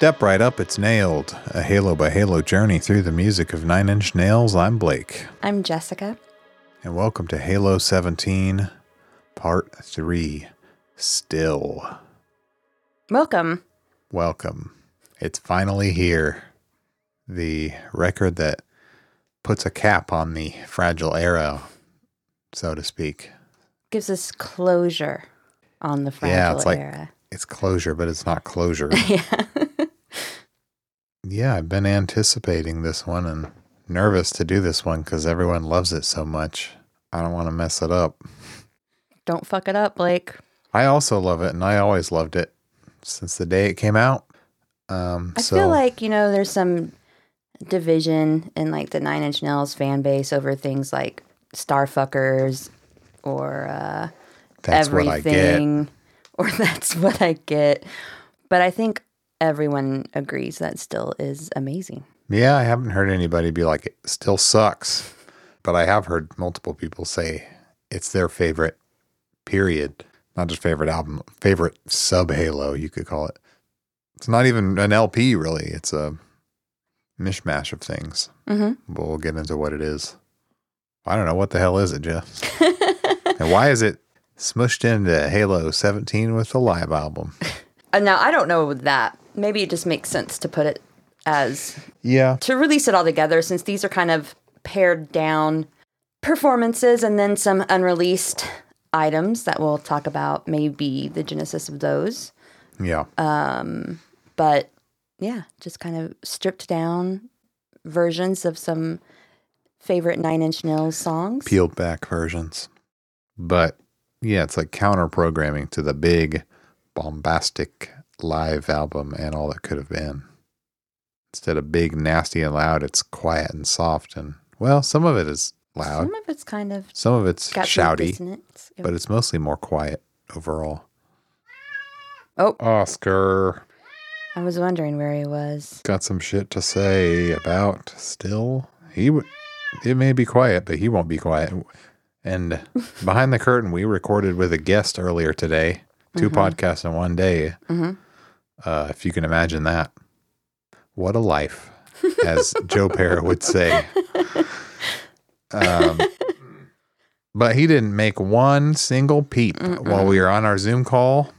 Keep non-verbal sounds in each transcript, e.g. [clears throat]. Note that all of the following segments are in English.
Step right up, it's nailed. A Halo by Halo journey through the music of Nine Inch Nails. I'm Blake, I'm Jessica. and welcome to Halo 17, Part 3. Still. Welcome. Welcome. It's finally here. The record that puts a cap on the fragile era, so to speak. Gives us closure on the fragile Yeah, it's like- era. It's closure, but it's not closure. [laughs] yeah. Yeah, I've been anticipating this one and nervous to do this one because everyone loves it so much. I don't want to mess it up. Don't fuck it up, Blake. I also love it, and I always loved it since the day it came out. Um, I so feel like, you know, there's some division in like the Nine Inch Nails fan base over things like Starfuckers or uh, that's what I get. everything or [laughs] that's what I get. But I think everyone agrees that still is amazing. Yeah, I haven't heard anybody be like, it still sucks. But I have heard multiple people say it's their favorite, period. Not just favorite album, favorite sub Halo, you could call it. It's not even an LP, really. It's a mishmash of things. hmm But we'll get into what it is. I don't know. What the hell is it, Jeff? [laughs] and why is it smushed into Halo 17 with the live album? Uh, now, I don't know that. Maybe it just makes sense to put it as Yeah. to release it all together since these are kind of pared down performances and then some unreleased items that we'll talk about maybe the genesis of those Yeah. um but yeah just kind of stripped down versions of some favorite nine inch nails songs peeled back versions. But yeah, it's like counter programming to the big bombastic live album and all that could have been. Instead of big, nasty, and loud, it's quiet and soft. And well, some of it is loud, some of it's kind of some of it's shouty, but it's mostly more quiet overall. oh Oscar i was wondering where he was got some shit to say about still. He would. It may be quiet, but he won't be quiet. And [laughs] behind the curtain, we recorded with a guest earlier today. 2 podcasts in one day. Mhm. Uh, if you can imagine that, what a life, as [laughs] Joe Pera would say. Um, but he didn't make one single peep while we were on our Zoom call.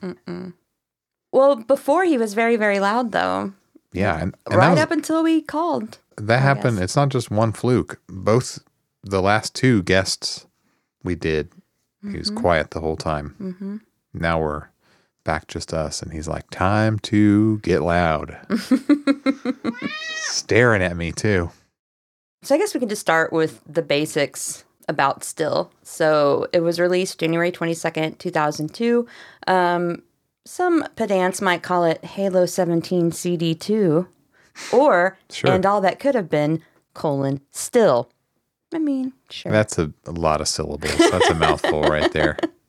well before he was very very loud though Yeah, and, and right was- up until we called That I happened. guess. It's not just one fluke. Both the last two guests we did, he was quiet the whole time. mm-hmm. Now we're back just us, and he's like, "Time to get loud." [laughs] Staring at me too. So I guess we can just start with the basics about Still. So it was released January 22nd, 2002. Um, some pedants might call it Halo 17 CD2 or Sure. And All That Could Have Been, colon, Still. I mean, sure. That's a, a lot of syllables. That's a mouthful right there. [laughs]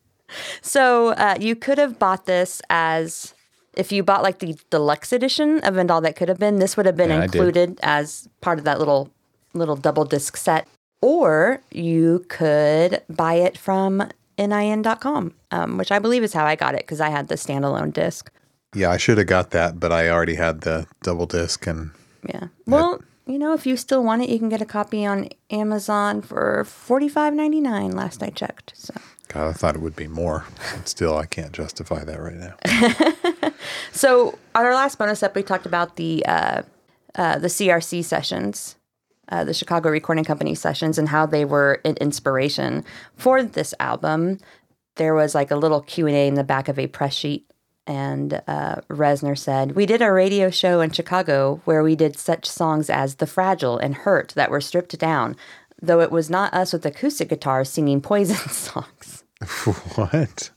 So uh, you could have bought this as if you bought like the deluxe edition of And All That Could Have Been, this would have been Yeah, included as part of that little little double disc set. Or you could buy it from nin.com, um, which I believe is how I got it because I had the standalone disc. Yeah, I should have got that, but I already had the double disc, and Yeah. Well, you know, if you still want it, you can get a copy on Amazon for forty five ninety nine. Last I checked. So. God, I thought it would be more. But still, I can't justify that right now. [laughs] So on our last bonus up, we talked about the uh, uh, the CRC sessions, uh, the Chicago Recording Company sessions, and how they were an inspiration for this album. There was like a little Q and A in the back of a press sheet, and uh, Reznor said, "We did a radio show in Chicago where we did such songs as "The Fragile" and "Hurt" that were stripped down." Though it was not us with acoustic guitars singing Poison [laughs] songs. [laughs] what?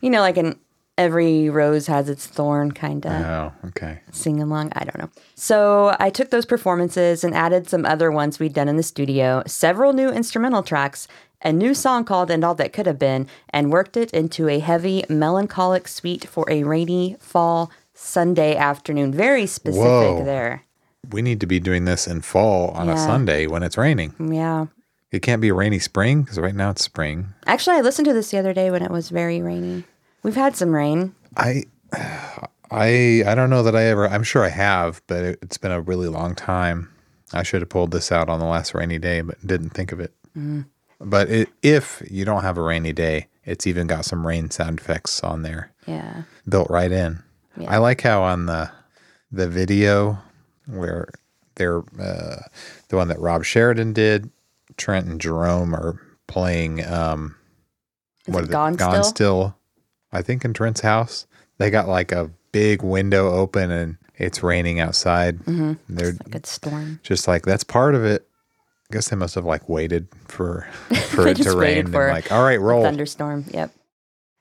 You know, like an every rose has its thorn kind of. Oh, okay. sing along. I don't know. So I took those performances and added some other ones we'd done in the studio, several new instrumental tracks, a new song called And All That Could Have Been, and worked it into a heavy, melancholic suite for a rainy fall Sunday afternoon. Very specific Whoa. there. We need to be doing this in fall on a Sunday when it's raining. Yeah. It can't be a rainy spring because right now it's spring. Actually, I listened to this the other day when it was very rainy. We've had some rain. I I I don't know that I ever. I'm sure I have, but it, it's been a really long time. I should have pulled this out on the last rainy day, but didn't think of it. But it, if you don't have a rainy day, it's even got some rain sound effects on there, Yeah. built right in. Yeah. I like how on the the video where they're uh, the one that Rob Sheridan did, Trent and Jerome are playing. Um, Is what it Gone Gone Still? Still. I think in Trent's house, they got like a big window open and it's raining outside. Mm-hmm. They're Like a storm. just like that's part of it. I guess they must have like waited for [laughs] for it to rain waited and for like, all right, roll. Thunderstorm. Yep.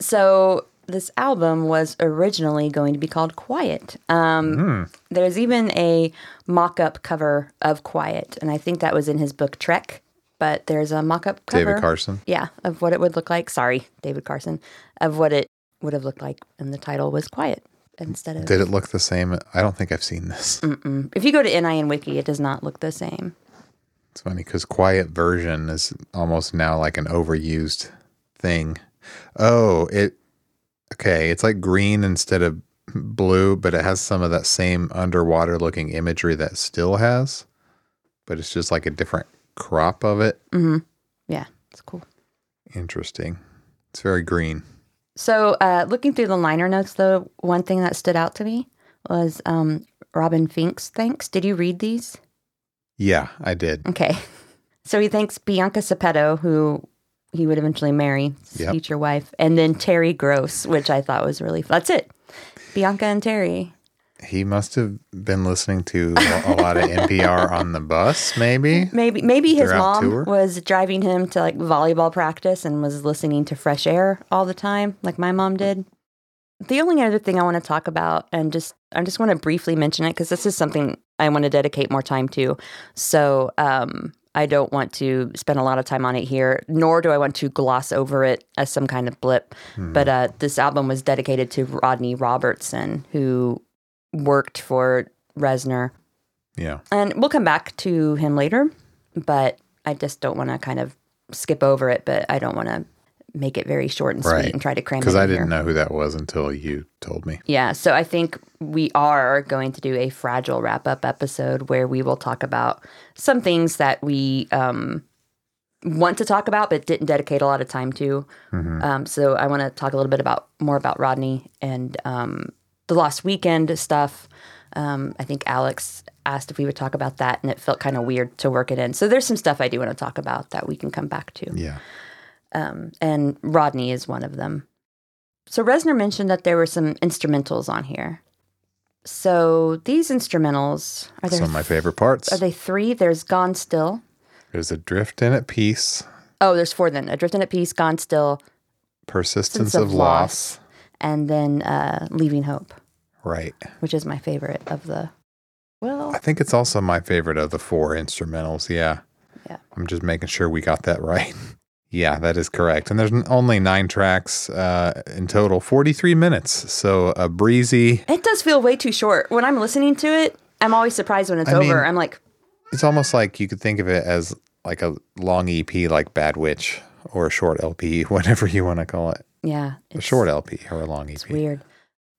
So this album was originally going to be called Quiet. Um, Hmm. There's even a mock-up cover of Quiet, and I think that was in his book Trek. But there's a mock-up cover. David Carson. Yeah, of what it would look like. Sorry, David Carson. Of what it would have looked like, and the title was Quiet instead of. Did it look the same? I don't think I've seen this. Mm. If you go to NIN Wiki, it does not look the same. It's funny because quiet version is almost now like an overused thing. Oh, it okay. It's like green instead of blue, but it has some of that same underwater looking imagery that still has, but it's just like a different crop of it. Yeah, it's cool. Interesting. It's very green. So, uh, looking through the liner notes, though, one thing that stood out to me was um, Robin Finck's thanks. Did you read these? Yeah, I did. Okay. [laughs] So he thanks Bianca Cepetto, who he would eventually marry, Yep. future wife, and then Terry Gross, which I thought was really That's it. Bianca and Terry. He must have been listening to a a lot of NPR [laughs] on the bus, maybe. Maybe maybe his mom tour? was driving him to like volleyball practice and was listening to fresh air all the time, like my mom did. The only other thing I want to talk about, and just I just want to briefly mention it because this is something I want to dedicate more time to. So um, I don't want to spend a lot of time on it here, nor do I want to gloss over it as some kind of blip. But uh, this album was dedicated to Rodney Robertson, who worked for Reznor Yeah. and we'll come back to him later, but I just don't want to kind of skip over it, but I don't want to make it very short and sweet Right. and try to cram it Because I didn't here. know who that was until you told me. Yeah, so I think we are going to do a fragile wrap up episode where we will talk about some things that we um, want to talk about but didn't dedicate a lot of time to. Um, so I want to talk a little bit about more about Rodney and um, the Lost Weekend stuff. Um, I think Alex asked if we would talk about that, and it felt kind of weird to work it in. So there's some stuff I do want to talk about that we can come back to Yeah. and Rodney is one of them. So Reznor mentioned that there were some instrumentals on here. So these instrumentals are there? Some of my favorite parts. Are they three? There's Gone Still. There's a drift in at peace, Oh, there's four then. Adrift in at Peace, Gone Still, persistence Sense of, loss. And then uh, Leaving Hope, Right. which is my favorite of the. Well, I think it's also my favorite of the four instrumentals. Yeah. Yeah. I'm just making sure we got that [laughs] right. yeah, that is correct. And there's only nine tracks uh, in total, 43 minutes. So a breezy. it does feel way too short. When I'm listening to it, I'm always surprised when it's I over. mean- I'm like, It's almost like you could think of it as like a long EP, like Bad Witch, or a short LP, [laughs] whatever you want to call it. Yeah, A short LP or a long EP. Weird.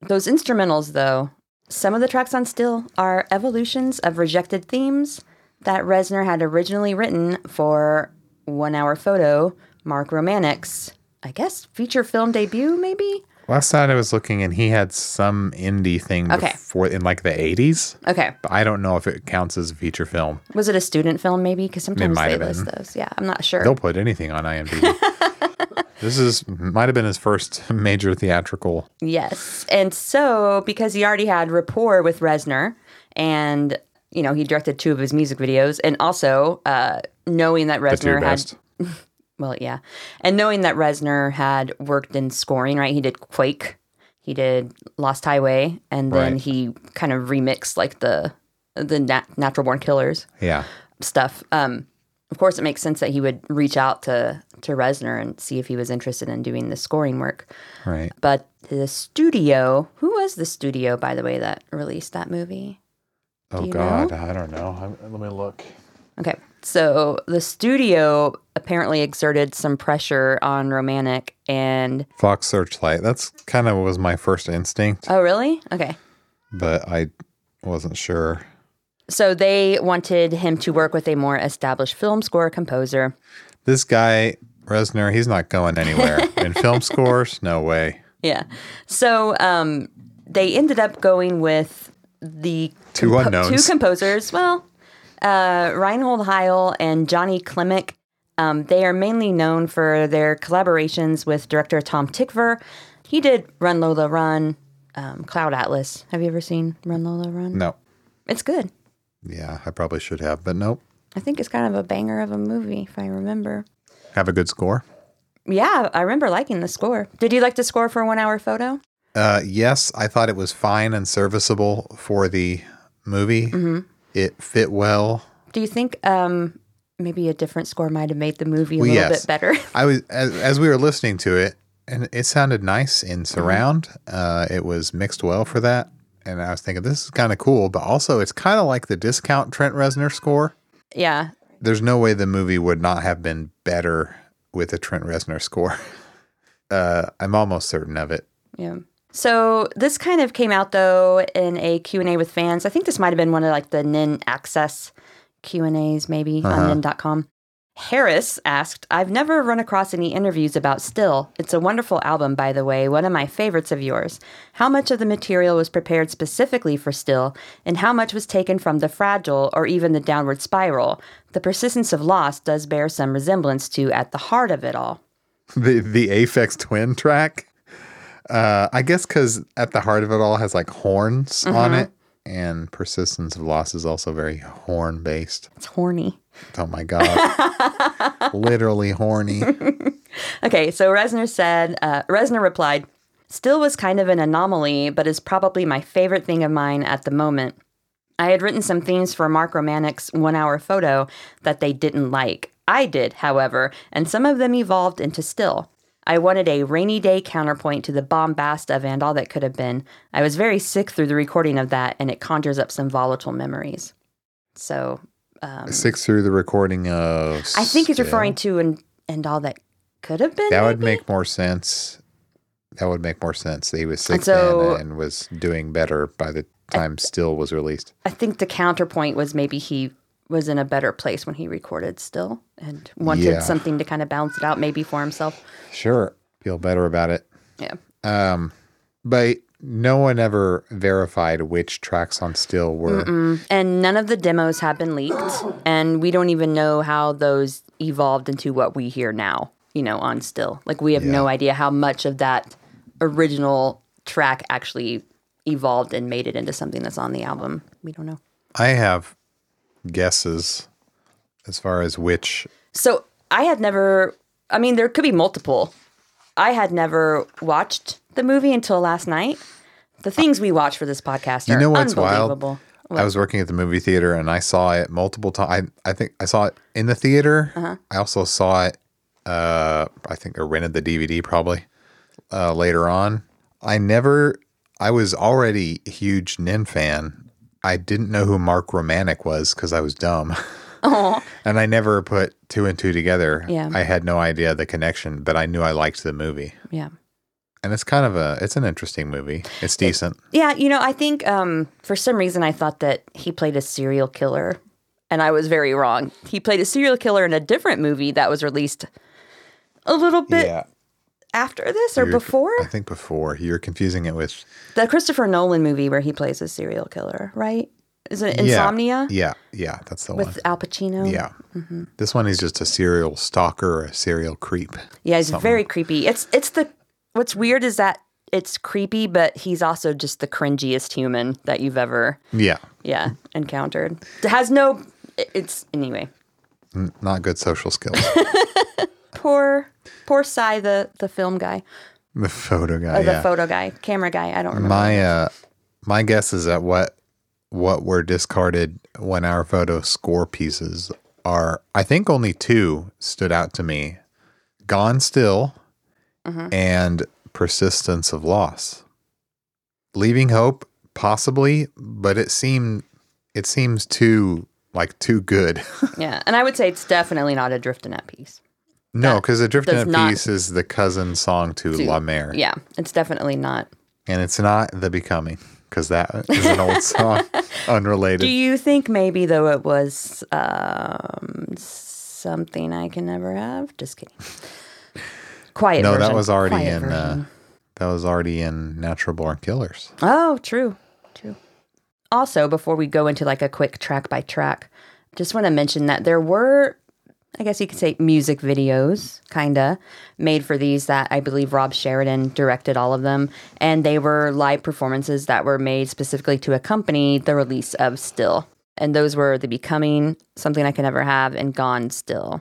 Those instrumentals, though, some of the tracks on Still are evolutions of rejected themes that Reznor had originally written for One Hour Photo, Mark Romanek's, I guess, feature film debut, maybe? Last night I was looking and he had some indie thing Okay. before in like the 80s. Okay. But I don't know if it counts as a feature film. Was it a student film, maybe? Because sometimes they list those. Yeah, I'm not sure. They'll put anything on IMDb. [laughs] this is might have been his first [laughs] major theatrical. Yes. And so, because he already had rapport with Reznor and, you know, he directed two of his music videos, and also uh, knowing that Reznor had. [laughs] Well, yeah. And knowing that Reznor had worked in scoring, right? He did Quake, he did Lost Highway, and then Right. he kind of remixed like the the nat- Natural Born Killers Yeah. stuff. Um, of course, it makes sense that he would reach out to to Reznor and see if he was interested in doing the scoring work. Right. But the studio, who was the studio, by the way, that released that movie? Oh God, I don't know. I- Let me look. Okay. So the studio apparently exerted some pressure on Romanek and Fox Searchlight. That's kind of was my first instinct, oh really? Okay. but I wasn't sure. So they wanted him to work with a more established film score composer. This guy, Reznor, he's not going anywhere. [laughs] In film scores, no way. Yeah. So um, they ended up going with the Two unknowns. two composers. Well, uh, Reinhold Heil and Johnny Klimek. Um, they are mainly known for their collaborations with director Tom Tykwer. He did Run Lola Run, um, Cloud Atlas. Have you ever seen Run Lola Run? No. It's good. Yeah, I probably should have, but nope. I think it's kind of a banger of a movie, if I remember. Have a good score. Yeah, I remember liking the score. Did you like the score for One Hour Photo? Uh, yes, I thought it was fine and serviceable for the movie. Mm-hmm. It fit well. Do you think um, maybe a different score might have made the movie a Well, little yes. bit better? [laughs] I was as, as we were listening to it, and it sounded nice in surround. Mm-hmm. Uh, it was mixed well for that, and I was thinking this is kind of cool. But also, it's kind of like the discount Trent Reznor score. yeah, There's no way the movie would not have been better with a Trent Reznor score. [laughs] Uh, I'm almost certain of it. Yeah. So this kind of came out though in a Q&A with fans. I think this might have been one of like the NIN Access Q&As maybe on uh-huh. nin.com. Harris asked, I've never run across any interviews about Still. It's a wonderful album, by the way, one of my favorites of yours. How much of the material was prepared specifically for Still, and how much was taken from The Fragile or even The Downward Spiral? The persistence of loss does bear some resemblance to At the Heart of It All. The the Aphex Twin track. Uh, I guess because at the heart of it all has like horns on Mm-hmm. it, and Persistence of Loss is also very horn based. It's horny. Oh my god, [laughs] literally horny. [laughs] Okay, so Reznor said, uh, Reznor replied, Still was kind of an anomaly, but is probably my favorite thing of mine at the moment. I had written some themes for Mark Romanek's one hour photo that they didn't like. I did, however, and some of them evolved into Still. I wanted a rainy day counterpoint to the bombast of And All That Could Have Been. I was very sick through the recording of that, and it conjures up some volatile memories. So um, sick through the recording of. I think he's referring to and, and All That Could Have Been. That would make more sense. That would make more sense. That he was sick so- then and was doing better by the time Still was released. I think the counterpoint was maybe he was in a better place when he recorded still and wanted Yeah. something to kind of balance it out maybe for himself. Sure, feel better about it. Yeah. Um, but no one ever verified which tracks on Still were. And none of the demos have been leaked and we don't even know how those evolved into what we hear now, you know, on still. Like we have no idea how much of that original track actually evolved and made it into something that's on the album. We don't know. I have guesses as far as which. So I had never, I mean, there could be multiple. I had never watched the movie until last night. The things we watch for this podcast are You know what's wild? unbelievable. I was working at the movie theater and I saw it multiple times. I, I think I saw it in the theater. Uh-huh. I also saw it. Uh, I think I rented the DVD probably uh, later on. I never. I was already a huge Nin fan. I didn't know who Mark Romanek was because I was dumb. [laughs] and I never put two and two together. Yeah. I had no idea the connection, but I knew I liked the movie. Yeah. And it's kind of a, it's an interesting movie. It's decent. Yeah, you know, I think um, for some reason I thought that he played a serial killer, and I was very wrong. He played a serial killer in a different movie that was released a little bit after this or You're- before I think before. You're confusing it with the Christopher Nolan movie where he plays a serial killer, right? Is it Insomnia Yeah, yeah, that's the with one. With Al Pacino? Yeah. Mm-hmm. This one is just a serial stalker, or a serial creep. Yeah, he's very creepy. It's it's the what's weird is that it's creepy, but he's also just the cringiest human that you've ever Yeah. yeah encountered. It has no. It's anyway. Not good social skills. [laughs] Poor poor Sy, the the film guy, the photo guy. or the yeah. photo guy, camera guy. I don't remember. my uh my guess is that what what were discarded One Hour Photo score pieces are I think only two stood out to me. Gone Still Mm-hmm. and Persistence of Loss. Leaving Hope possibly, but it seemed it seems too like too good. [laughs] Yeah, and I would say it's definitely not a Drifting at Peace. No, because the Drifting not- Peace is the cousin song to, La Mer. Yeah, it's definitely not. And it's not The Becoming, because that is an old [laughs] song, unrelated. Do you think maybe though it was um, something I can never have? Just kidding. Quiet. no, that was already Quiet in uh, that was already in Natural Born Killers. Oh, true, true. Also, before we go into like a quick track by track, just want to mention that there were, I guess you could say, music videos, kinda, made for these that I believe Rob Sheridan directed all of them, and they were live performances that were made specifically to accompany the release of Still, and those were The Becoming, Something I Can Never Have, and Gone Still.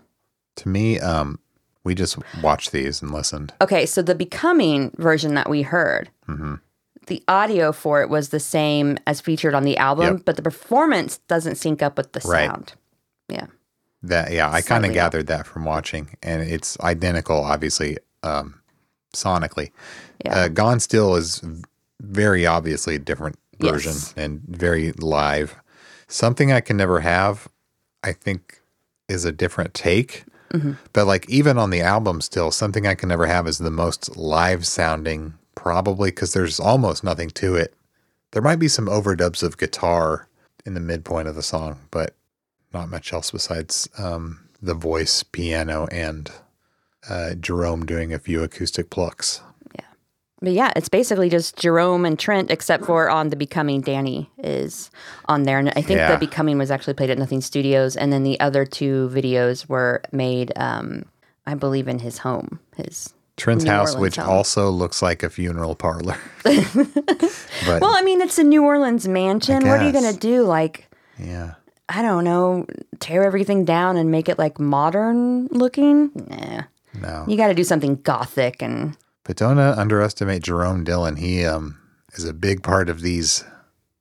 To me, um, we just watched these and listened. Okay, so the Becoming version that we heard, Mm-hmm. the audio for it was the same as featured on the album, Yep. but the performance doesn't sync up with the Right. sound. Yeah. That yeah, I kind of gathered that from watching, and it's identical, obviously, um, sonically. Yeah. Uh, Gone Still is very obviously a different version Yes. and very live. Something I can never have, I think, is a different take. Mm-hmm. But like even on the album, still something I can never have is the most live sounding, probably because there's almost nothing to it. There might be some overdubs of guitar in the midpoint of the song, but not much else besides um, the voice, piano, and uh, Jerome doing a few acoustic plucks. Yeah. But yeah, it's basically just Jerome and Trent, except for on The Becoming, Danny is on there. And I think Yeah. The Becoming was actually played at Nothing Studios. And then the other two videos were made, um, I believe, in his home. His Trent's New house, Orleans which home. also looks like a funeral parlor. [laughs] Well, I mean, it's a New Orleans mansion. What are you going to do? Like, yeah, I don't know, tear everything down and make it like modern looking? Nah. no. You got to do something gothic and But don't uh, underestimate Jerome Dillon. He um, is a big part of these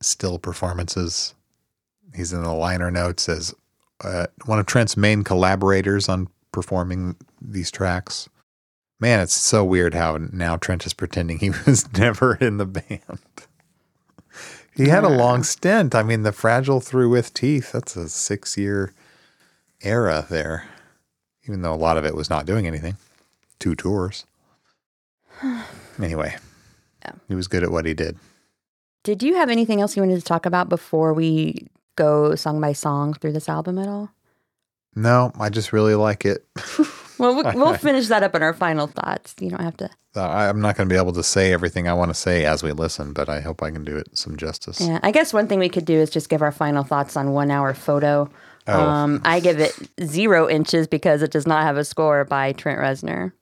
still performances. He's in the liner notes as uh, one of Trent's main collaborators on performing these tracks. Man, it's so weird how now Trent is pretending he [laughs] was never in the band. He had a long stint. I mean, the Fragile Through With Teeth, that's a six year era there, even though a lot of it was not doing anything. Two tours. [sighs] Anyway, Yeah. he was good at what he did. Did you have anything else you wanted to talk about before we go song by song through this album at all? No, I just really like it. [laughs] Well, we'll, we'll [laughs] finish that up in our final thoughts. You don't have to. I- I'm not going to be able to say everything I want to say as we listen, but I hope I can do it some justice. Yeah, I guess one thing we could do is just give our final thoughts on one hour photo. Oh. Um, I give it zero inches because it does not have a score by Trent Reznor.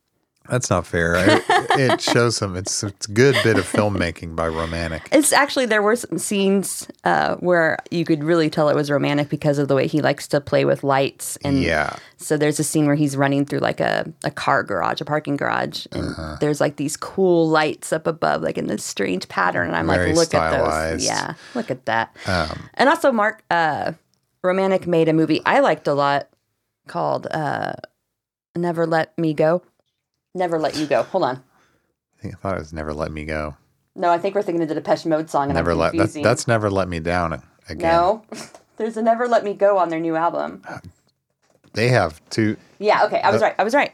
That's not fair. I, it [laughs] shows some. It's it's a good bit of filmmaking by Romanek. It's actually there were some scenes uh, where you could really tell it was Romanek because of the way he likes to play with lights and Yeah, So there's a scene where he's running through like a, a car garage, a parking garage, and Uh-huh. there's like these cool lights up above, like in this strange pattern. And I'm Very like, look at those. Yeah, look at that. Um, and also, Mark uh, Romanek made a movie I liked a lot called uh, Never Let Me Go. Never Let You Go. Hold on. I, think, I thought it was "Never Let Me Go." No, I think we're thinking of the Depeche Mode song. And Never let that, that's never let me down again. No, [laughs] there's a Never Let Me Go on their new album. They have two. Yeah, okay. I was The- right. I was right.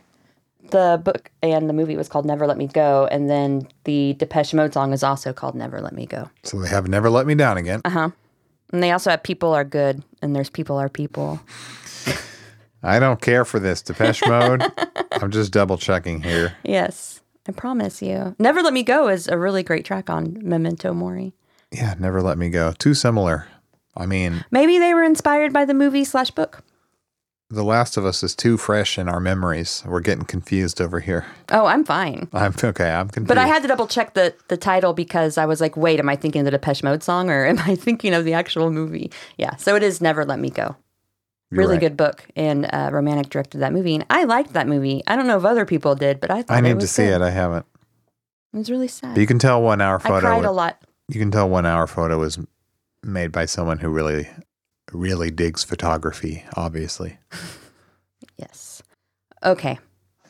The book and the movie was called Never Let Me Go, and then the Depeche Mode song is also called Never Let Me Go. So they have "Never Let Me Down" again. Uh huh. And they also have People Are Good, and there's People Are People. [laughs] I don't care for this Depeche Mode. [laughs] I'm just double checking here. Yes, I promise you. Never Let Me Go is a really great track on Memento Mori. Yeah, "Never Let Me Go." Too similar. I mean, Maybe they were inspired by the movie slash book. The Last of Us is too fresh in our memories. We're getting confused over here. Oh, I'm fine. I'm okay. I'm confused. But I had to double check the, the title because I was like, wait, am I thinking of the Depeche Mode song or am I [laughs] thinking of the actual movie? Yeah, so it is Never Let Me Go. You're really right. good book, and uh, Romanek directed that movie, and I liked that movie. I don't know if other people did, but I thought I need to see good. it. I haven't. It was really sad. But you can tell one hour photo. I cried a lot. You can tell one hour photo was made by someone who really, really digs photography. Obviously, [laughs] Yes. Okay,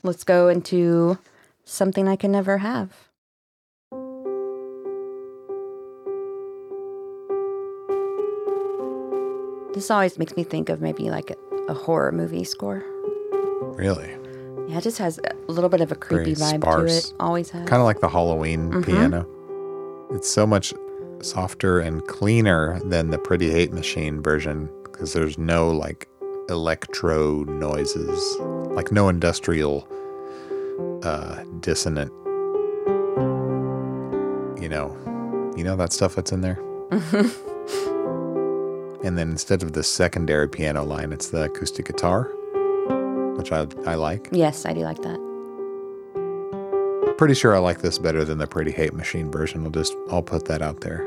let's go into something I can never have. This always makes me think of maybe like a, a horror movie score. Really? Yeah, it just has a little bit of a creepy Very vibe sparse. to it. Always has. Kind of like the Halloween Mm-hmm. piano. It's so much softer and cleaner than the Pretty Hate Machine version because there's no like electro noises, like no industrial uh, dissonant. You know, you know that stuff that's in there. [laughs] and then instead of the secondary piano line, it's the acoustic guitar, which I I like. yes, I do like that. Pretty sure I like this better than the Pretty Hate Machine version. I'll just I'll put that out there.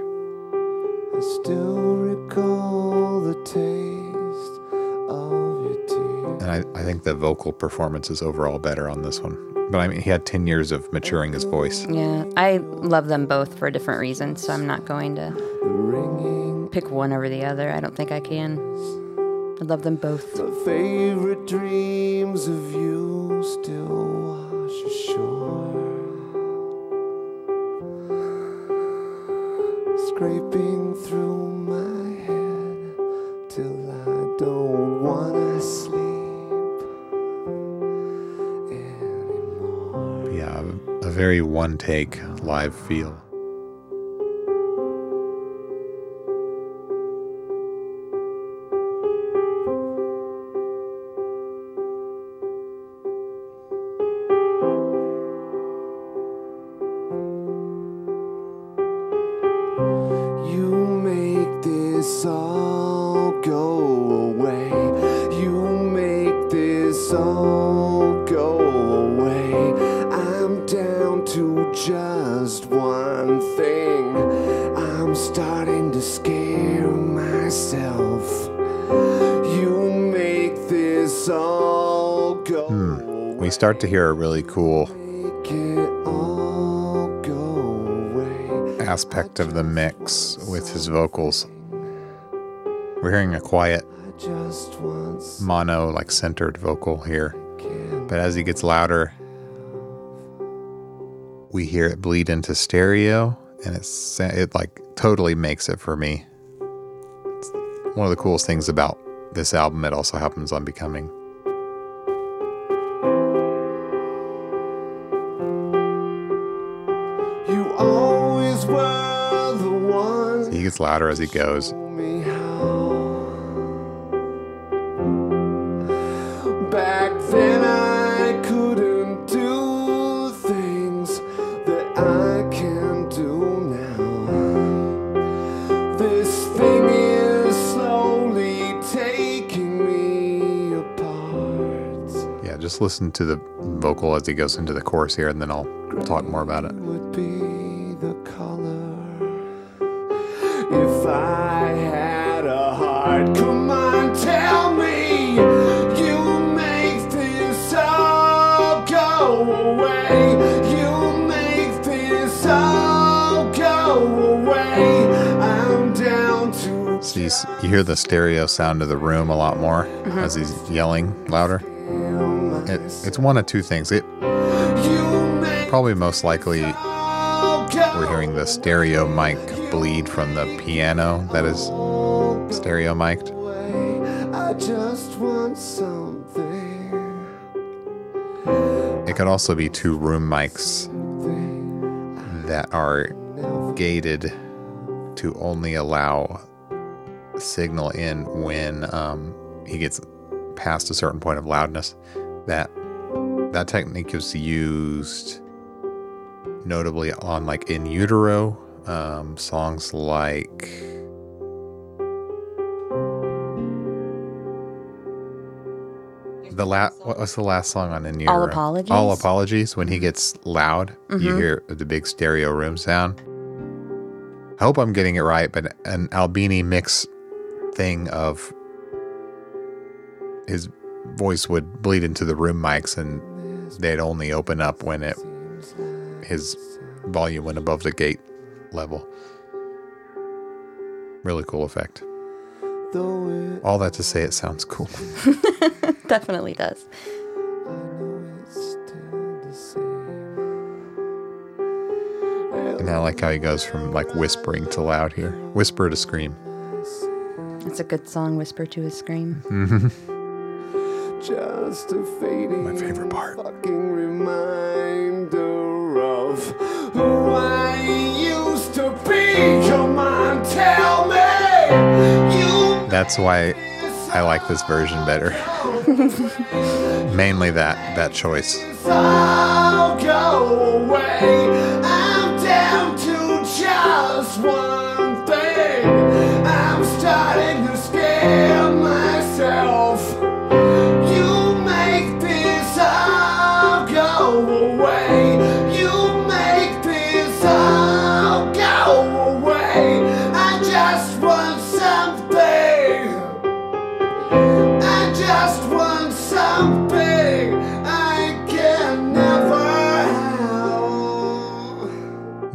I still recall the taste of your tears. And I, I think the vocal performance is overall better on this one. But I mean, he had 10 years of maturing his voice. Yeah, I love them both for different reasons, so I'm not going to ringing, pick one over the other. I don't think I can. I love them both. the favorite dreams of you still wash ashore. Scraping through my head till I don't wanna sleep anymore. Yeah, a, a very one take live feel. To hear a really cool aspect of the mix with his vocals. We're hearing a quiet mono, like centered vocal here. But as he gets louder, we hear it bleed into stereo, and it's it like totally makes it for me. It's one of the coolest things about this album. It also happens on Becoming. Gets louder as he goes. Show me how. Back then I couldn't do things that I can do now. This thing is slowly taking me apart. Yeah, just listen to the vocal as he goes into the chorus here, and then I'll talk more about it. I had a heart. Come on, tell me you make this all go away. You make this all go away. I'm down to So you, s- you hear the stereo sound of the room a lot more uh-huh. as he's yelling louder. It, it's one of two things. It probably most likely we're hearing the stereo mic bleed from the piano that is stereo mic'd. It could also be two room mics that are gated to only allow signal in when um, he gets past a certain point of loudness. That that technique is used notably on like in utero um, songs like the last what was the last song on in utero? All Apologies? all apologies when he gets loud you hear the big stereo room sound. I hope i'm getting it right but an albini mix thing of his voice would bleed into the room mics and they'd only open up when it his volume went above the gate level really cool effect all that to say it sounds cool [laughs] [laughs] Definitely does. I know it's still the same. and i like how he goes from like whispering to loud here whisper to scream It's a good song, Whisper to a Scream. Mm-hmm. Just a fading My favorite part. fucking reminder of who I used to be. Come on, tell me you That's why I like this version better. [laughs] Mainly that that choice.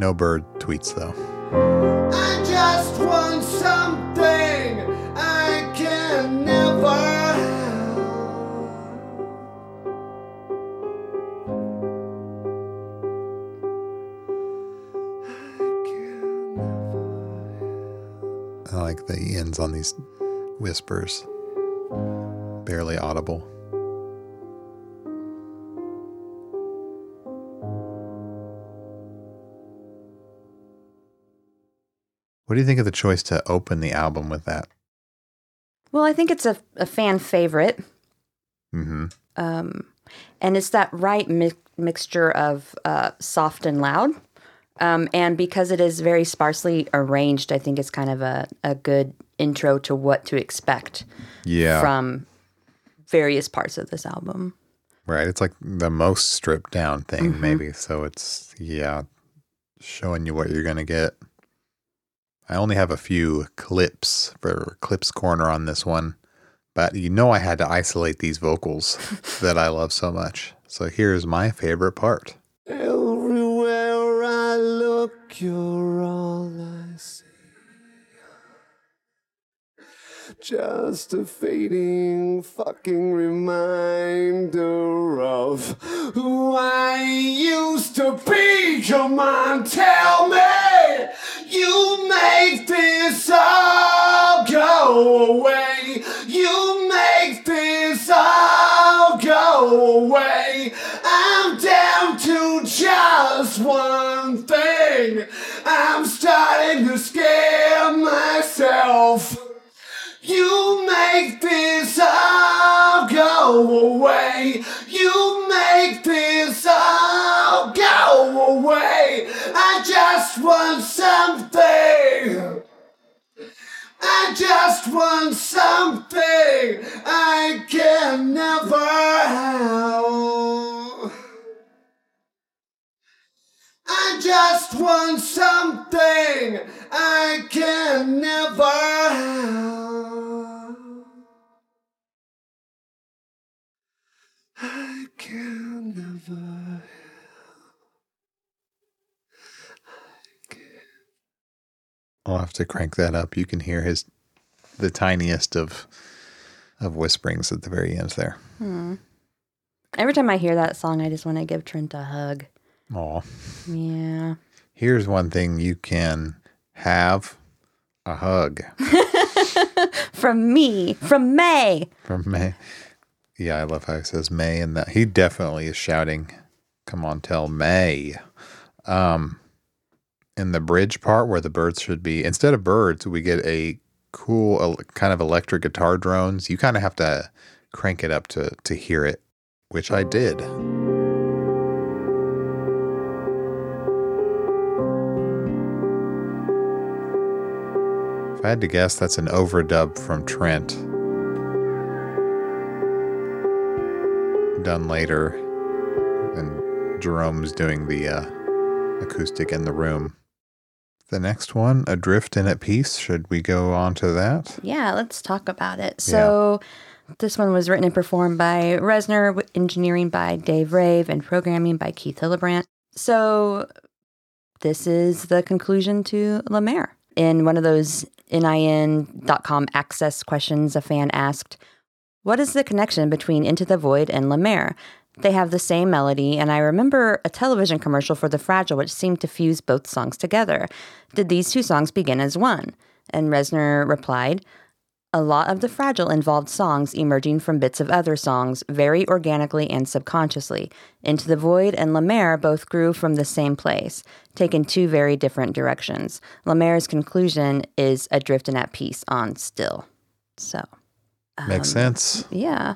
No bird tweets though. I just want something I can never have. I I like the ends on these whispers. Barely audible. What do you think of the choice to open the album with that? Well, I think it's a, a fan favorite. Mm-hmm. Um, and it's that right mi- mixture of uh, soft and loud. Um, and because it is very sparsely arranged, I think it's kind of a, a good intro to what to expect Yeah. from various parts of this album. Right. It's like the most stripped down thing, maybe. So it's, yeah, showing you what you're going to get. I only have a few clips for Clips Corner on this one, but you know I had to isolate these vocals [laughs] that I love so much. So here's my favorite part. Everywhere I look, you're all I see. Just a fading fucking reminder of who I used to be. Come on, tell me you make this all go away. You make this all go away. I'm down to just one thing. I'm starting to scare myself. You make this all go away. You make this all go away. Just want something. I just want something I can never have. I just want something I can never have. I can never. I'll have to crank that up. You can hear his the tiniest of of whisperings at the very end there. Every time I hear that song, I just want to give Trent a hug. Aw. Yeah. Here's one thing you can have a hug [laughs] From me, from May. from May. Yeah, I love how he says May and that he definitely is shouting, Come on, tell May. Um in the bridge part where the birds should be instead of birds, we get a cool el- kind of electric guitar drones. You kind of have to crank it up to to hear it, which I did. If I had to guess, that's an overdub from Trent. Done later. And Jerome's doing the uh, acoustic in the room. The next one, Adrift and at Peace. Should we go on to that? Yeah, let's talk about it. So, this one was written and performed by Reznor, with engineering by Dave Rave, and programming by Keith Hillebrandt. So, this is the conclusion to La Mer. In one of those NIN.com access questions, a fan asked, What is the connection between Into the Void and La Mer? They have the same melody, and I remember a television commercial for The Fragile which seemed to fuse both songs together. Did these two songs begin as one? And Reznor replied, A lot of the fragile involved songs emerging from bits of other songs, very organically and subconsciously. Into the Void and Mer both grew from the same place, taken two very different directions. La Mer's conclusion is adrift and at peace on Still. So, Makes um, sense. yeah.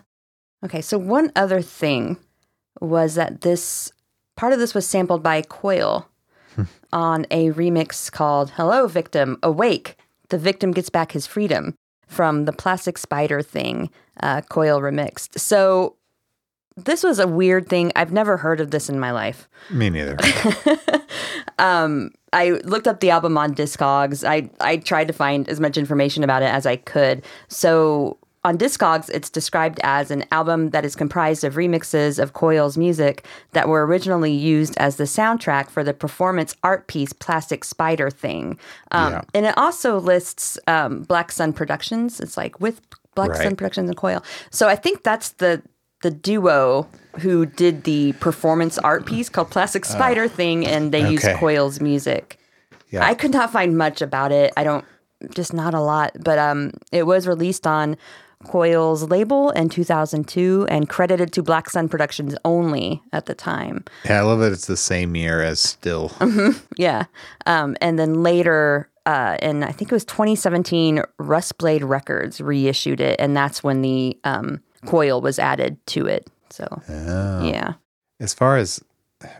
Okay, so one other thing was that this part of this was sampled by Coil on a remix called Hello Victim, Awake. The victim gets back his freedom from the plastic spider thing, uh, Coil remixed. So this was a weird thing. I've never heard of this in my life. Me neither. [laughs] um, I looked up the album on Discogs. I, I tried to find as much information about it as I could. So on Discogs, it's described as an album that is comprised of remixes of Coil's music that were originally used as the soundtrack for the performance art piece Plastic Spider Thing. Um, Yeah. And it also lists um, Black Sun Productions. It's like with Black Right. Sun Productions and Coil. So I think that's the the duo who did the performance art piece called Plastic Spider Thing, and they used okay. Coil's music. Yeah. I could not find much about it. I don't, just not a lot. But um, it was released on Coil's label in 2002 and credited to Black Sun Productions only at the time. yeah, I love that it's the same year as Still. Yeah. Um, and then later, uh, in I think it was 2017, Rustblade Records reissued it, and that's when the um, Coil was added to it. So Oh. yeah. As far as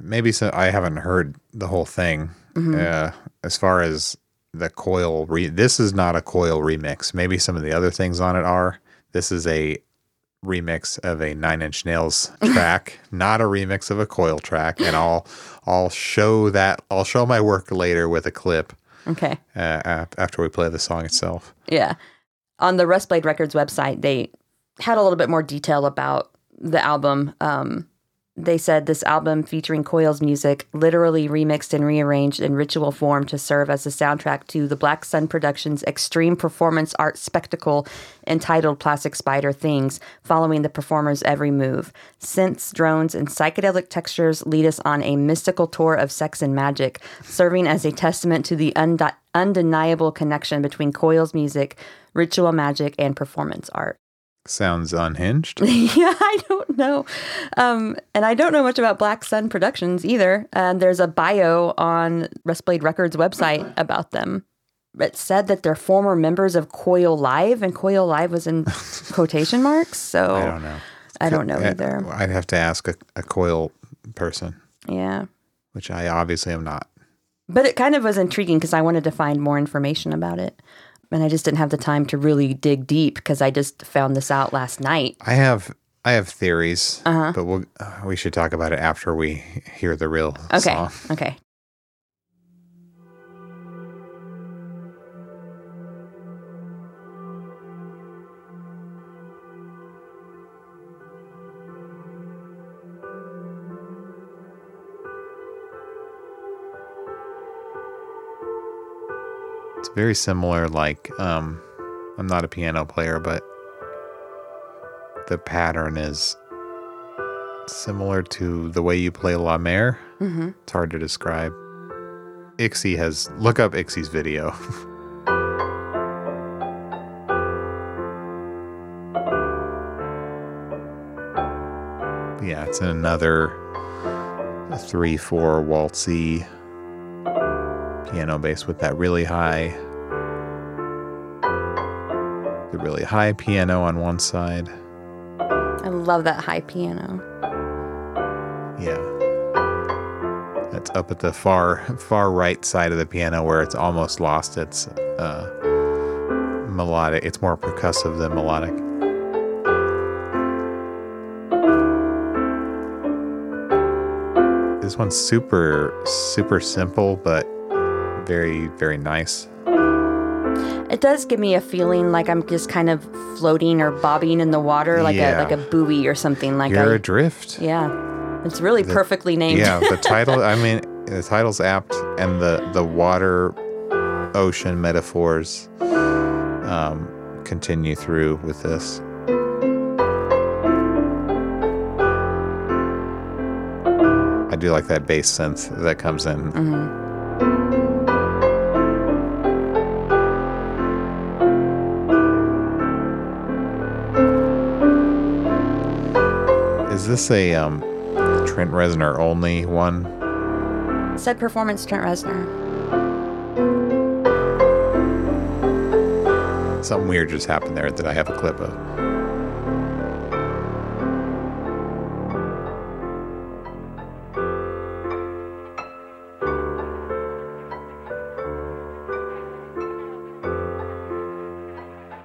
maybe so, I haven't heard the whole thing. Uh, as far as the coil, re- this is not a coil remix. Maybe some of the other things on it are. This is a remix of a Nine Inch Nails [laughs] track, not a remix of a coil track. And I'll I'll show that. I'll show my work later with a clip Okay. uh, after we play the song itself. Yeah. On the Rustblade Records website, they had a little bit more detail about the album. Um, they said this album featuring Coil's music, literally remixed and rearranged in ritual form to serve as the soundtrack to the Black Sun Productions extreme performance art spectacle entitled Plastic Spider Things, following the performer's every move. Synths, drones, and psychedelic textures lead us on a mystical tour of sex and magic, serving as a testament to the undi- undeniable connection between Coil's music, ritual magic, and performance art. Sounds unhinged. [laughs] yeah, I don't know. Um, and I don't know much about Black Sun Productions either. And there's a bio on Rustblade Records website about them. It said that they're former members of Coil Live, and Coil Live was in [laughs] quotation marks. So I don't know. I don't know Uh, either. I'd have to ask a, a coil person, Yeah. which I obviously am not. But it kind of was intriguing because I wanted to find more information about it. And I just didn't have the time to really dig deep because I just found this out last night. I have I have theories, Uh-huh. but we'll uh, we should talk about it after we hear the real Okay. song. Okay. Very similar. Like um, I'm not a piano player, but the pattern is similar to the way you play La Mer. hmm It's hard to describe. Ixie has look up Ixie's video. [laughs] yeah, it's another three four waltzy piano bass with that really high the really high piano on one side. I love that high piano. Yeah. That's up at the far far right side of the piano where it's almost lost its uh, melodic. It's more percussive than melodic. This one's super super simple but very very nice. It does give me a feeling like I'm just kind of floating or bobbing in the water, like Yeah. a like a buoy or something. Like You're I, adrift. yeah, it's really perfectly named. Yeah, the [laughs] title. I mean, the title's apt, and the the water, ocean metaphors um, continue through with this. I do like that bass synth that comes in. This a um, Trent Reznor only one? Said performance Trent Reznor. Something weird just happened there that I have a clip of.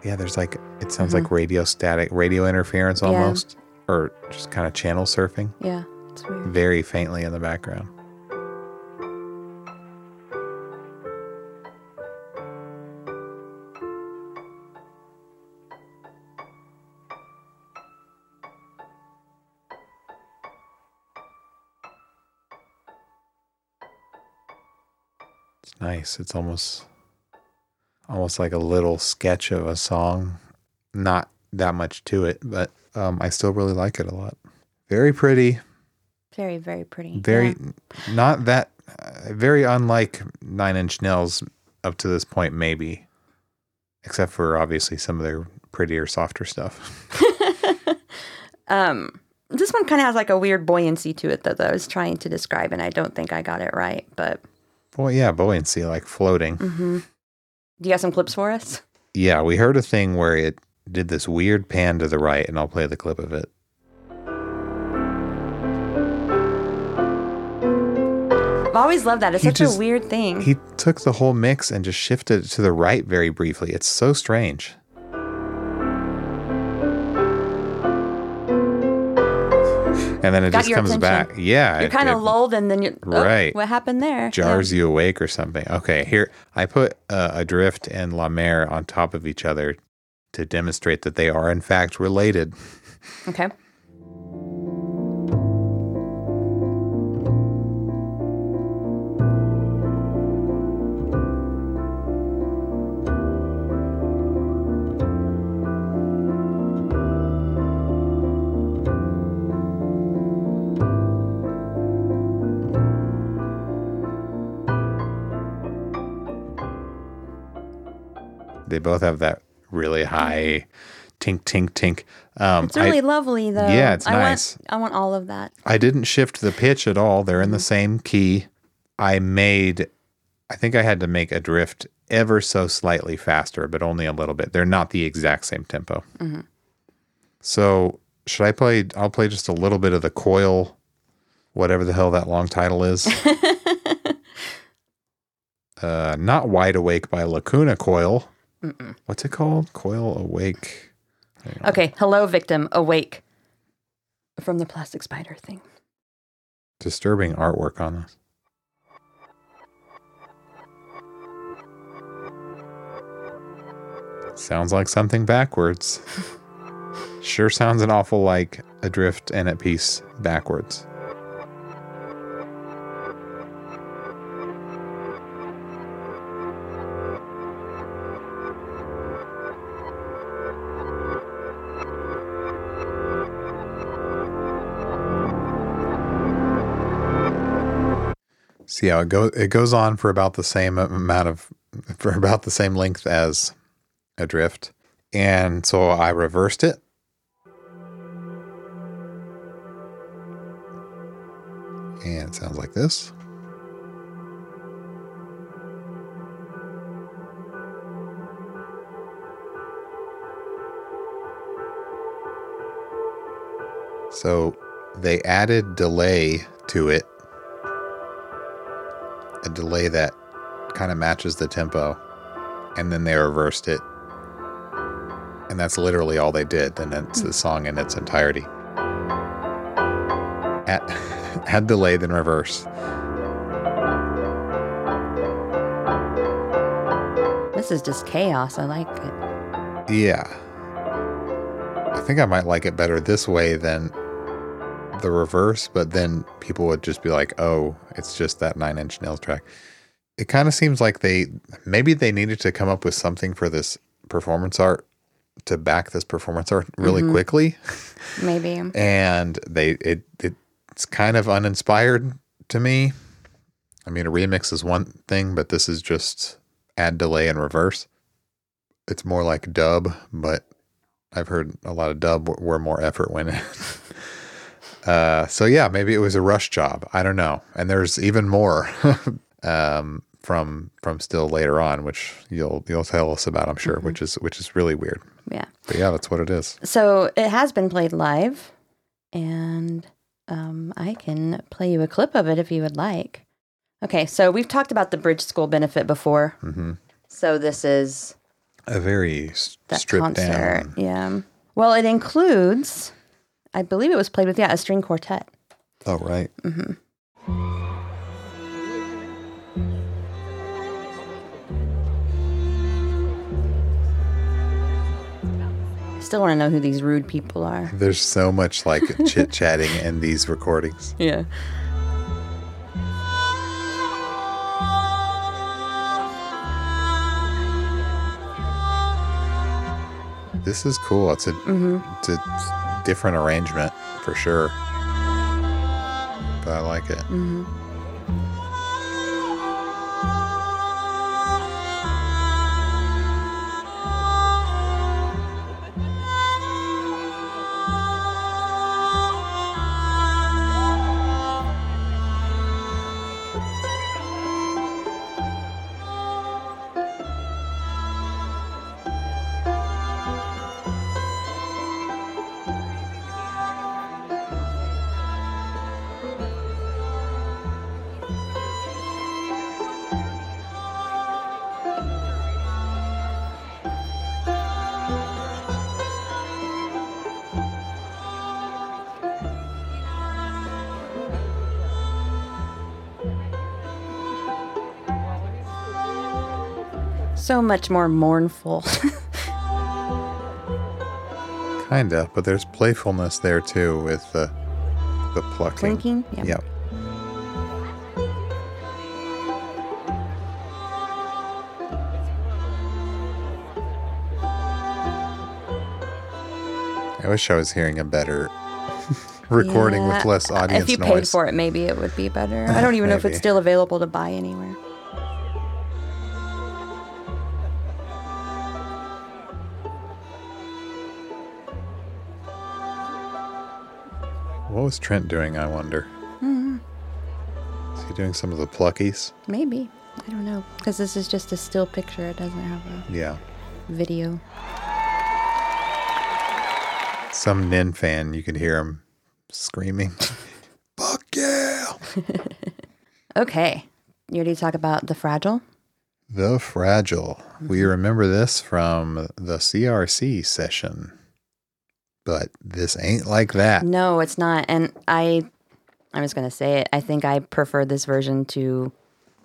Yeah, there's like it sounds like radio static, radio interference Mm-hmm. Yeah. Or just kind of channel surfing, Yeah, it's weird. very faintly in the background. It's nice. It's almost almost like a little sketch of a song. Not that much to it, but um, I still really like it a lot. Very pretty. Very, very pretty. Very Yeah. not that uh, very unlike Nine Inch Nails up to this point, maybe, except for obviously some of their prettier, softer stuff. [laughs] Um, this one kind of has like a weird buoyancy to it though, that I was trying to describe, and I don't think I got it right. But Well, yeah, buoyancy, like floating. Mm-hmm. do you have some clips for us? Yeah, we heard a thing where it did this weird pan to the right, and I'll play the clip of it. I've always loved that. It's He such just- a weird thing. He took the whole mix and just shifted it to the right very briefly. It's so strange. And then it Got just comes attention. back. Yeah. you're kind of lulled, and then you're oh, Right. What happened there? jars you awake or something. Okay, here I put uh, Adrift and La Mer on top of each other to demonstrate that they are in fact related. Okay. They both have that really high tink tink tink. Um, It's really I, lovely, though. Yeah, it's I nice. Want, I want all of that. I didn't shift the pitch at all. They're in Mm-hmm. the same key. I made, I think I had to make Adrift ever so slightly faster, but only a little bit. They're not the exact same tempo. Mm-hmm. So should I play? I'll play just a little bit of the coil, whatever the hell that long title is. [laughs] uh, not Wide Awake by Lacuna Coil. What's it called? Coil Awake. Okay. Hello, victim. Awake. From the plastic spider thing. Disturbing artwork on this. Sounds like something backwards. [laughs] sure sounds an awful like adrift and at peace backwards. See how it goes. It goes on for about the same amount of, for about the same length as Adrift, and so I reversed it. And it sounds like this. So they added delay to it a delay that kind of matches the tempo, and then they reversed it. And that's literally all they did. And it's the hmm. song in its entirety. [laughs] Add, add delay, then reverse. This is just chaos. I like it. Yeah. I think I might like it better this way than the reverse, but then people would just be like, oh, it's just that nine inch nails track. It kind of seems like they maybe they needed to come up with something for this performance art to back this performance art really mm-hmm. quickly. Maybe. And they it it's kind of uninspired to me. I mean a remix is one thing, but this is just add delay and reverse. It's more like dub, but I've heard a lot of dub where more effort went in. [laughs] Uh, so yeah, maybe it was a rush job. I don't know. And there's even more [laughs] um, from from still later on, which you'll you'll tell us about, I'm sure, which is which is really weird. Yeah. But yeah, that's what it is. So it has been played live, and um, I can play you a clip of it if you would like. Okay, so we've talked about the Bridge School benefit before. hmm So this is A very stripped concert. down. Yeah. Well, it includes, I believe it was played with, yeah, a string quartet. Oh right. Mm-hmm. Still want to know who these rude people are. There's so much like [laughs] chit chatting in these recordings. Yeah. This is cool. It's a Mm-hmm. it's a different arrangement for sure. But I like it. Mm-hmm. So much more mournful. [laughs] Kinda, but there's playfulness there too with the the plucking. Clinking? Yeah. Yep. I wish I was hearing a better [laughs] recording with less audience noise. If you noise. paid for it, maybe it would be better. I don't even know if it's still available to buy anywhere. Was Trent doing, I wonder? Mm-hmm. Is he doing some of the pluckies? Maybe. I don't know. Because this is just a still picture. It doesn't have a Yeah. video. Some Nin fan, you could hear him screaming. [laughs] Fuck yeah! [laughs] Okay. You ready to talk about The Fragile? The Fragile. We remember this from the CRC session. But this ain't like that. No, it's not. And I, I'm just gonna say it. I think I prefer this version to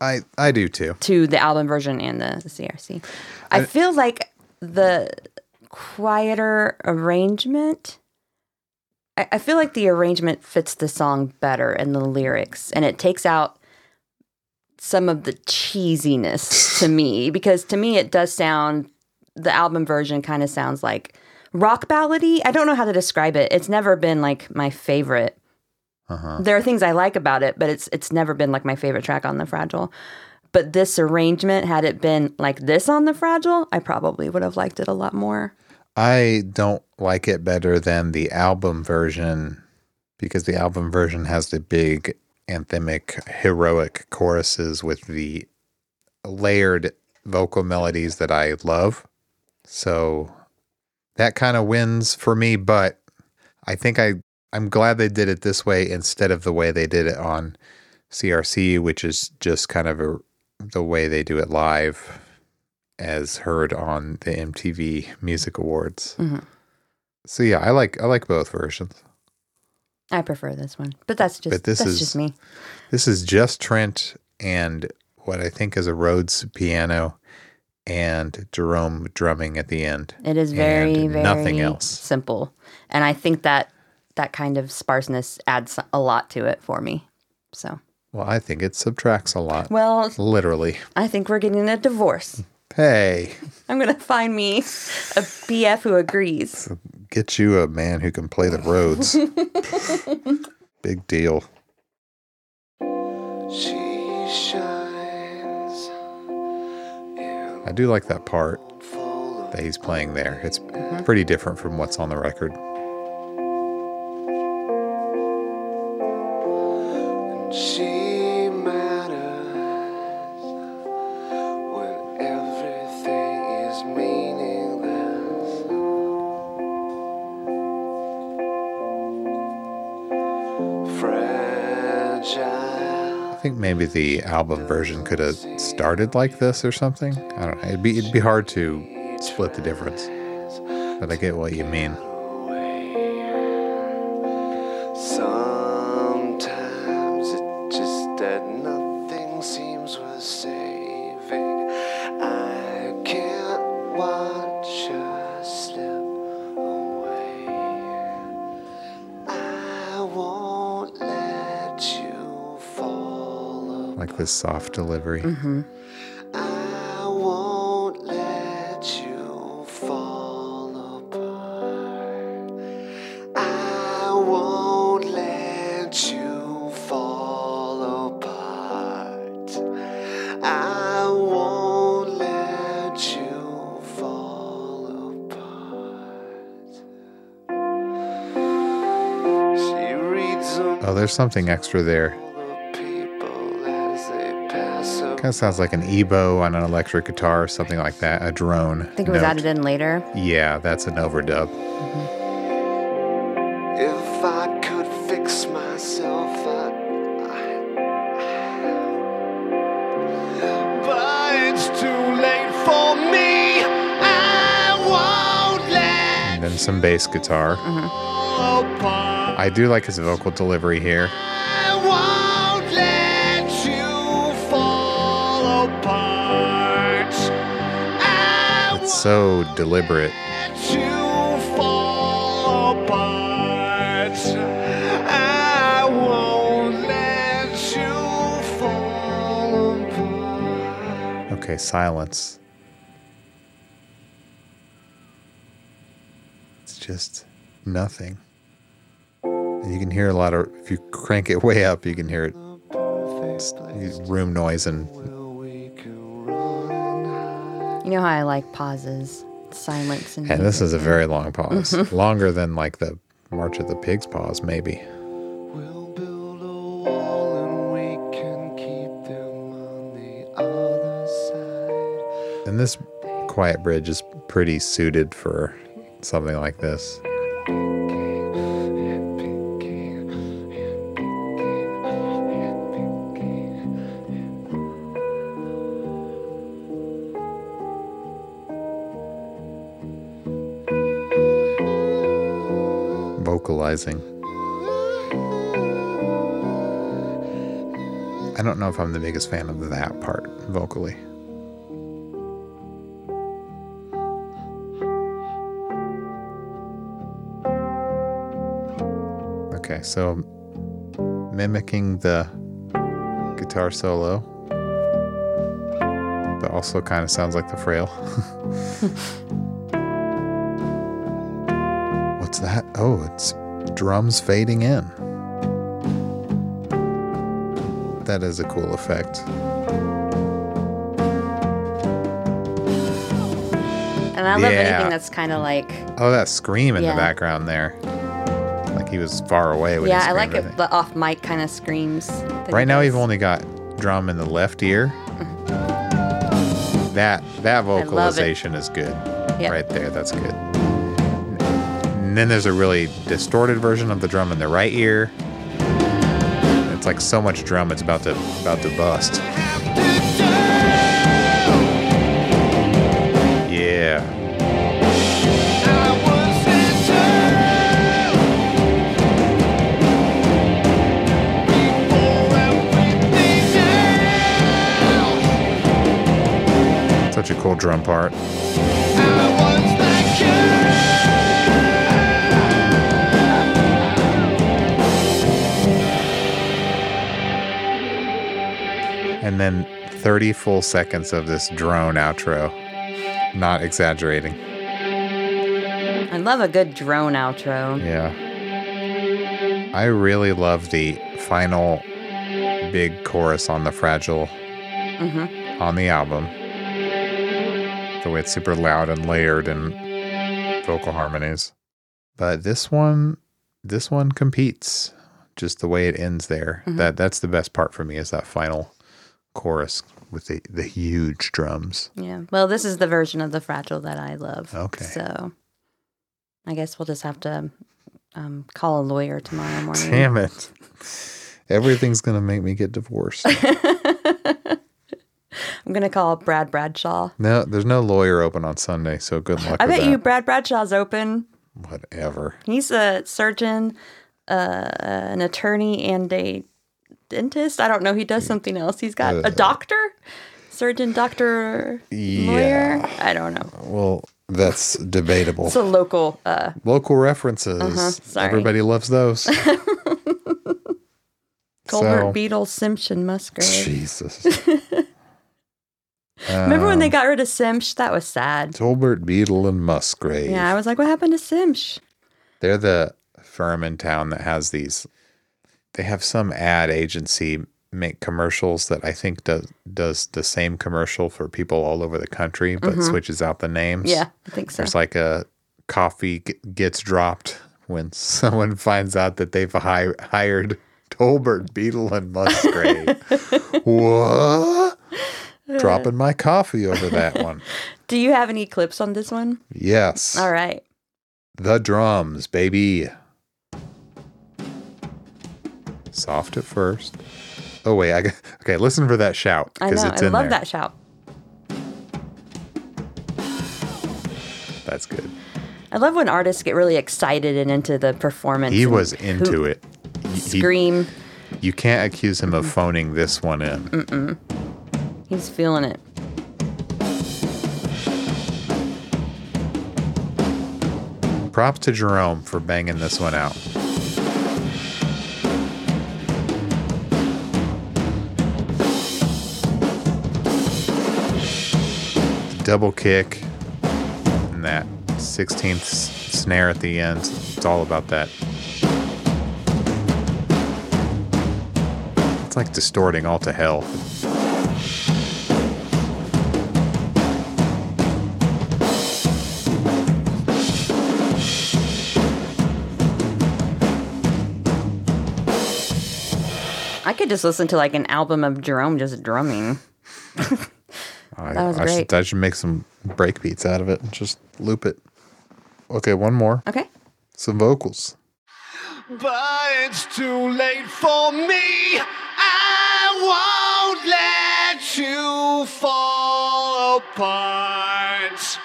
I, I do too. to the album version and the, CRC. I feel like the quieter arrangement. I, I feel like the arrangement fits the song better and the lyrics, and it takes out some of the cheesiness to me because to me it does sound the album version kind of sounds like rock ballady. I don't know how to describe it. It's never been like my favorite. Uh-huh. There are things I like about it, but it's it's never been like my favorite track on the Fragile. But this arrangement, had it been like this on the Fragile, I probably would have liked it a lot more. I don't like it better than the album version because the album version has the big anthemic heroic choruses with the layered vocal melodies that I love. So that kind of wins for me, but I think I I'm glad they did it this way instead of the way they did it on CRC, which is just kind of a, the way they do it live as heard on the MTV Music Awards. Mhm. So yeah, I like I like both versions. I prefer this one, but that's just But this that's is- just me. This is just Trent and what I think is a Rhodes piano and Jerome drumming at the end. It is very very nothing else. simple, and I think that that kind of sparseness adds a lot to it for me. So, Well, I think it subtracts a lot. well, Literally. I think we're getting a divorce. Hey, I'm gonna find me a BF who agrees. get you a man who can play the Rhodes. [laughs] Big deal. She shines. I do like that part that he's playing there. It's mm-hmm. pretty different from what's on the record. she think maybe the album version could have started like this or something. I don't know. It'd be it'd be hard to split the difference. But I get what you mean. She reads them Oh, there's something extra there. Kind of sounds like an EBow on an electric guitar or something like that. A drone. I think it was added in later. Yeah, that's an overdub. Mm-hmm. If I could fix myself, I, but it's too late for me. I won't let And then some bass guitar. Mm-hmm. fall apart. I do like his vocal delivery here. It's so deliberate. let you fall apart. I won't let you fall apart. Okay, silence. It's just nothing. And you can hear a lot of, if you crank it way up, you can hear it. Room noise and We can run You know how I like pauses, silence, and and this is a very long pause, [laughs] longer than like the March of the Pigs pause, maybe. We'll build a wall and we can keep them on the other side. And this quiet bridge is pretty suited for something like this. I don't know if I'm the biggest fan of that part vocally. Okay, so mimicking the guitar solo, but also kind of sounds like the frail. [laughs] What's that? Oh, it's drums fading in. That is a cool effect. and I love Yeah. anything that's kind of like Oh, that scream in Yeah. the background there. Like he was far away when yeah, I like it. The off mic kind of screams. Right now, we've only got drum in the left ear. Mm-hmm. That that vocalization is good. Yep. Right there, that's good. And then there's a really distorted version of the drum in the right ear. It's like so much drum, it's about to about to bust. Yeah. Such a cool drum part. And then 30 full seconds of this drone outro. Not exaggerating. I love a good drone outro. Yeah. I really love the final big chorus on the Fragile Mm-hmm. on the album. The way it's super loud and layered and vocal harmonies. But this one this one competes. Just the way it ends there. Mm-hmm. That that's the best part for me is that final chorus with the, the huge drums. Yeah. Well, this is the version of the fragile that I love. Okay. So I guess we'll just have to um, call a lawyer tomorrow morning. Damn it. Everything's gonna make me get divorced. [laughs] I'm gonna call Brad Bradshaw. no, there's no lawyer open on Sunday, so good luck. I bet that. you Brad Bradshaw's open. Whatever. He's a surgeon, uh, an attorney, and a dentist. I don't know. He does something else. He's got a doctor, surgeon, doctor, lawyer. I don't know. Well, that's debatable. It's a local. Uh, Local references. Uh-huh, sorry. Everybody loves those. [laughs] Colbert, So- Beetle, Simpson, Musgrave. Jesus. [laughs] Remember when they Um, got rid of Simsh? That was sad. Tolbert, Beetle, and Musgrave. Yeah, I was like, what happened to Simsh? They're the firm in town that has these. They have some ad agency make commercials that I think does does the same commercial for people all over the country, but switches out the names. Mm-hmm. Yeah, I think so. There's like a coffee g- gets dropped when [laughs] someone finds out that they've hi- hired Tolbert, Beetle, and Musgrave. [laughs] what? Dropping my coffee over that one. [laughs] Do you have any clips on this one? Yes. All right. The drums, baby. Soft at first. Oh wait, I got, [laughs] okay. Listen for that shout I because it's I in love there. that shout. That's good. I love when artists get really excited and into the performance. He was into it. He- he- Scream. you can't accuse him of phoning this one in. Mm-mm. He's feeling it. Props to Jerome for banging this one out. Double kick and that 16th snare at the end. It's all about that. It's like distorting all to hell. I could just listen to like an album of Jerome just drumming. [laughs] I, That was I Should, great. I should make some break beats out of it and just loop it. Okay, one more. Okay. Some vocals. But it's too late for me. I won't let you fall apart.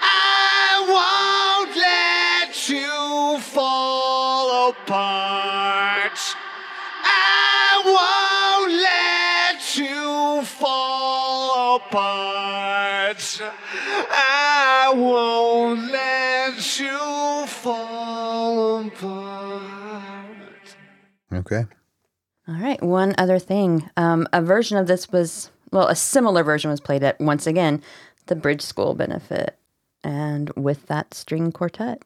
I won't let you fall apart. Won't let you fall apart. Okay. All right. One other thing. Um, a version of this was, well, a similar version was played at, once again, the Bridge School benefit and with that string quartet.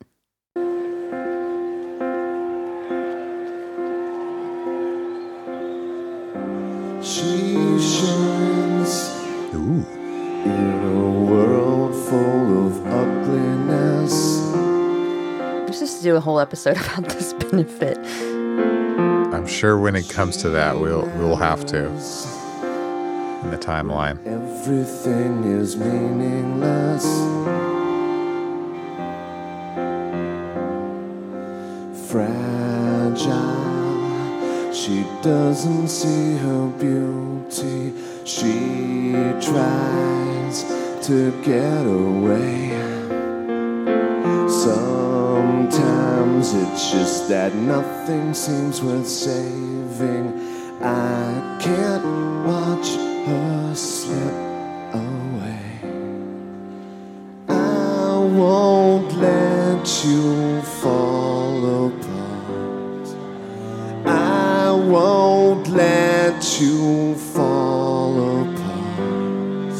She shines Ooh. Let's do a whole episode [laughs] about this benefit. I'm sure when it comes to that, we'll we'll have to in the timeline. Everything is meaningless. Fragile. She doesn't see her beauty. She tries to get away. Sometimes it's just that nothing seems worth saving. I can't watch her slip away. I won't let you fall apart. I won't let you fall apart.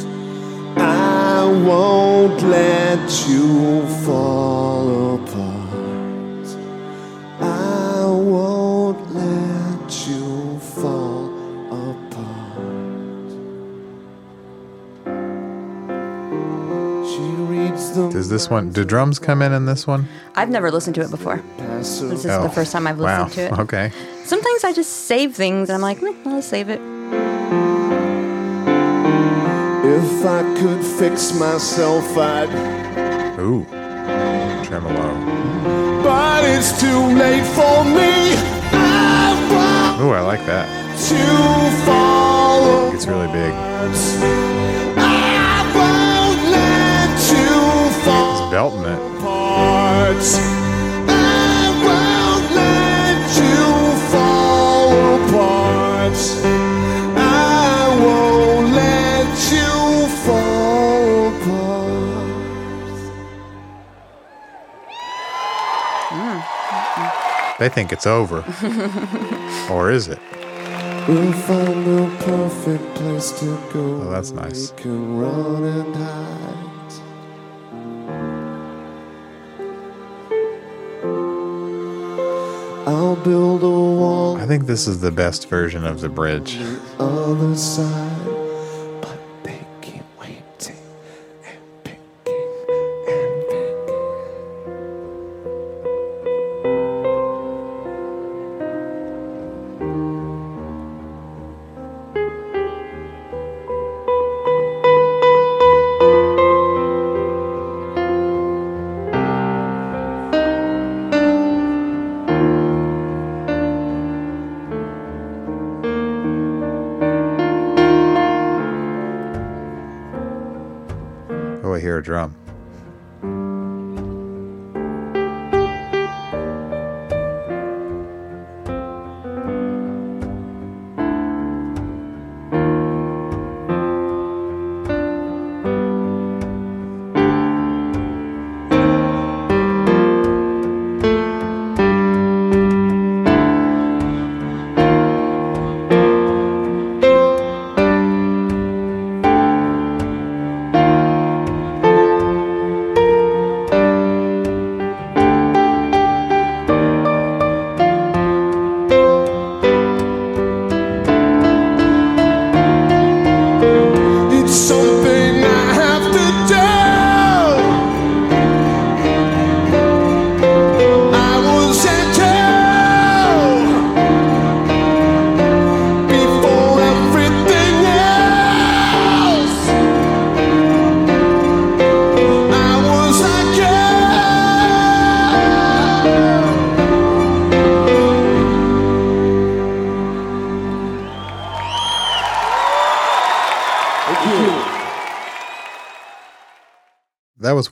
I won't let you fall Does this one? Do drums come in in this one? I've never listened to it before. This is the oh, first time I've wow. listened to it. Okay. Sometimes I just save things and I'm like, "Meh, I'll save it. If I could fix myself, I'd. Ooh. Tremolo. But it's too late for me. I won't Oh, I like that. to fall It's really big. Let you fall apart. They think it's over. [laughs] or is it? We'll find the perfect place to go. Oh, that's nice. I think this is the best version of the bridge.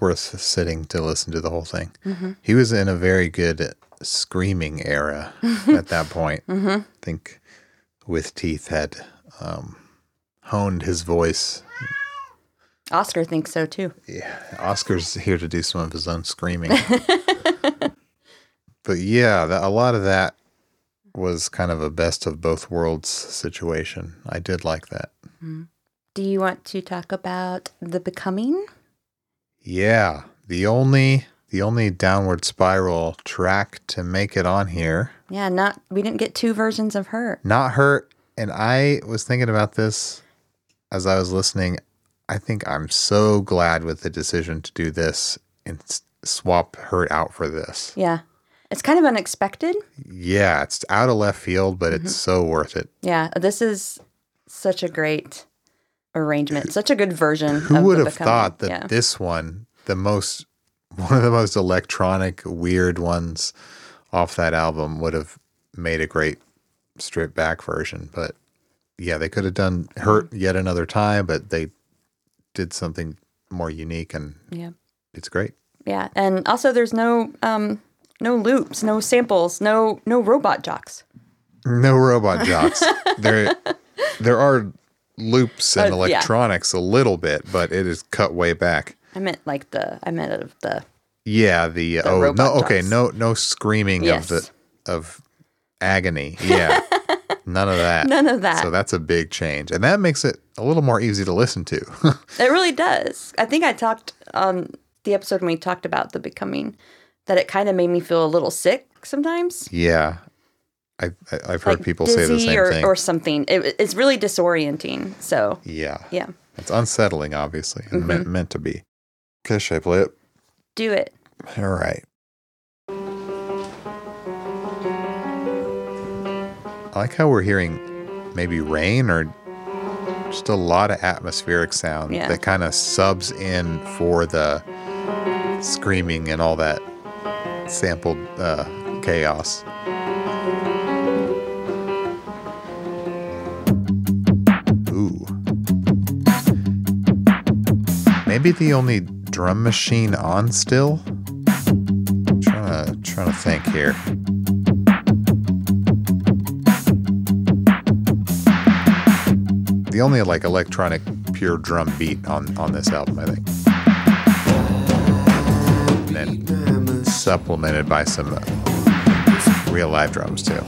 Worth sitting to listen to the whole thing. Mm-hmm. He was in a very good screaming era at that [laughs] point. Mm-hmm. I think With Teeth had um, honed his voice. Oscar thinks so too. Yeah, Oscar's here to do some of his own screaming. [laughs] but yeah, that, a lot of that was kind of a best of both worlds situation. I did like that. Mm-hmm. Do you want to talk about the becoming? Yeah, the only the only downward spiral track to make it on here, Yeah, not we didn't get two versions of her. not hurt. And I was thinking about this as I was listening. I think I'm so glad with the decision to do this and s- swap hurt out for this. Yeah. It's kind of unexpected. Yeah, it's out of left field, but it's mm-hmm. so worth it. Yeah, this is such a great arrangement, such a good version. Who would have thought that Yeah. this one, the most [laughs] one of the most electronic, weird ones off that album, would have made a great stripped back version? But yeah, they could have done "Hurt" yet another time, but they did something more unique, and Yeah. it's great. Yeah, and also there's no um no loops, no samples, no no robot jocks. No robot jocks. [laughs] there, there are loops and Uh, yeah. electronics a little bit, but it is cut way back. I meant like the I meant of the Yeah, the, oh robot no, okay, jocks. no, no screaming Yes. of the of agony. Yeah, [laughs] none of that. None of that. So that's a big change, and that makes it a little more easy to listen to. [laughs] It really does. I think I talked on the episode when we talked about the becoming that it kind of made me feel a little sick sometimes. yeah, I, I I've heard like people say the same or, thing. or something. It, it's really disorienting. So yeah, yeah, it's unsettling, obviously, and Mm-hmm. meant meant to be. Okay, should I play it? do it. All right. I like how we're hearing maybe rain or just a lot of atmospheric sound Yeah. that kind of subs in for the screaming and all that sampled uh, chaos. Maybe the only drum machine on still. trying to trying to think here. The only like electronic pure drum beat on on this album, I think. And then supplemented by some uh, real live drums too.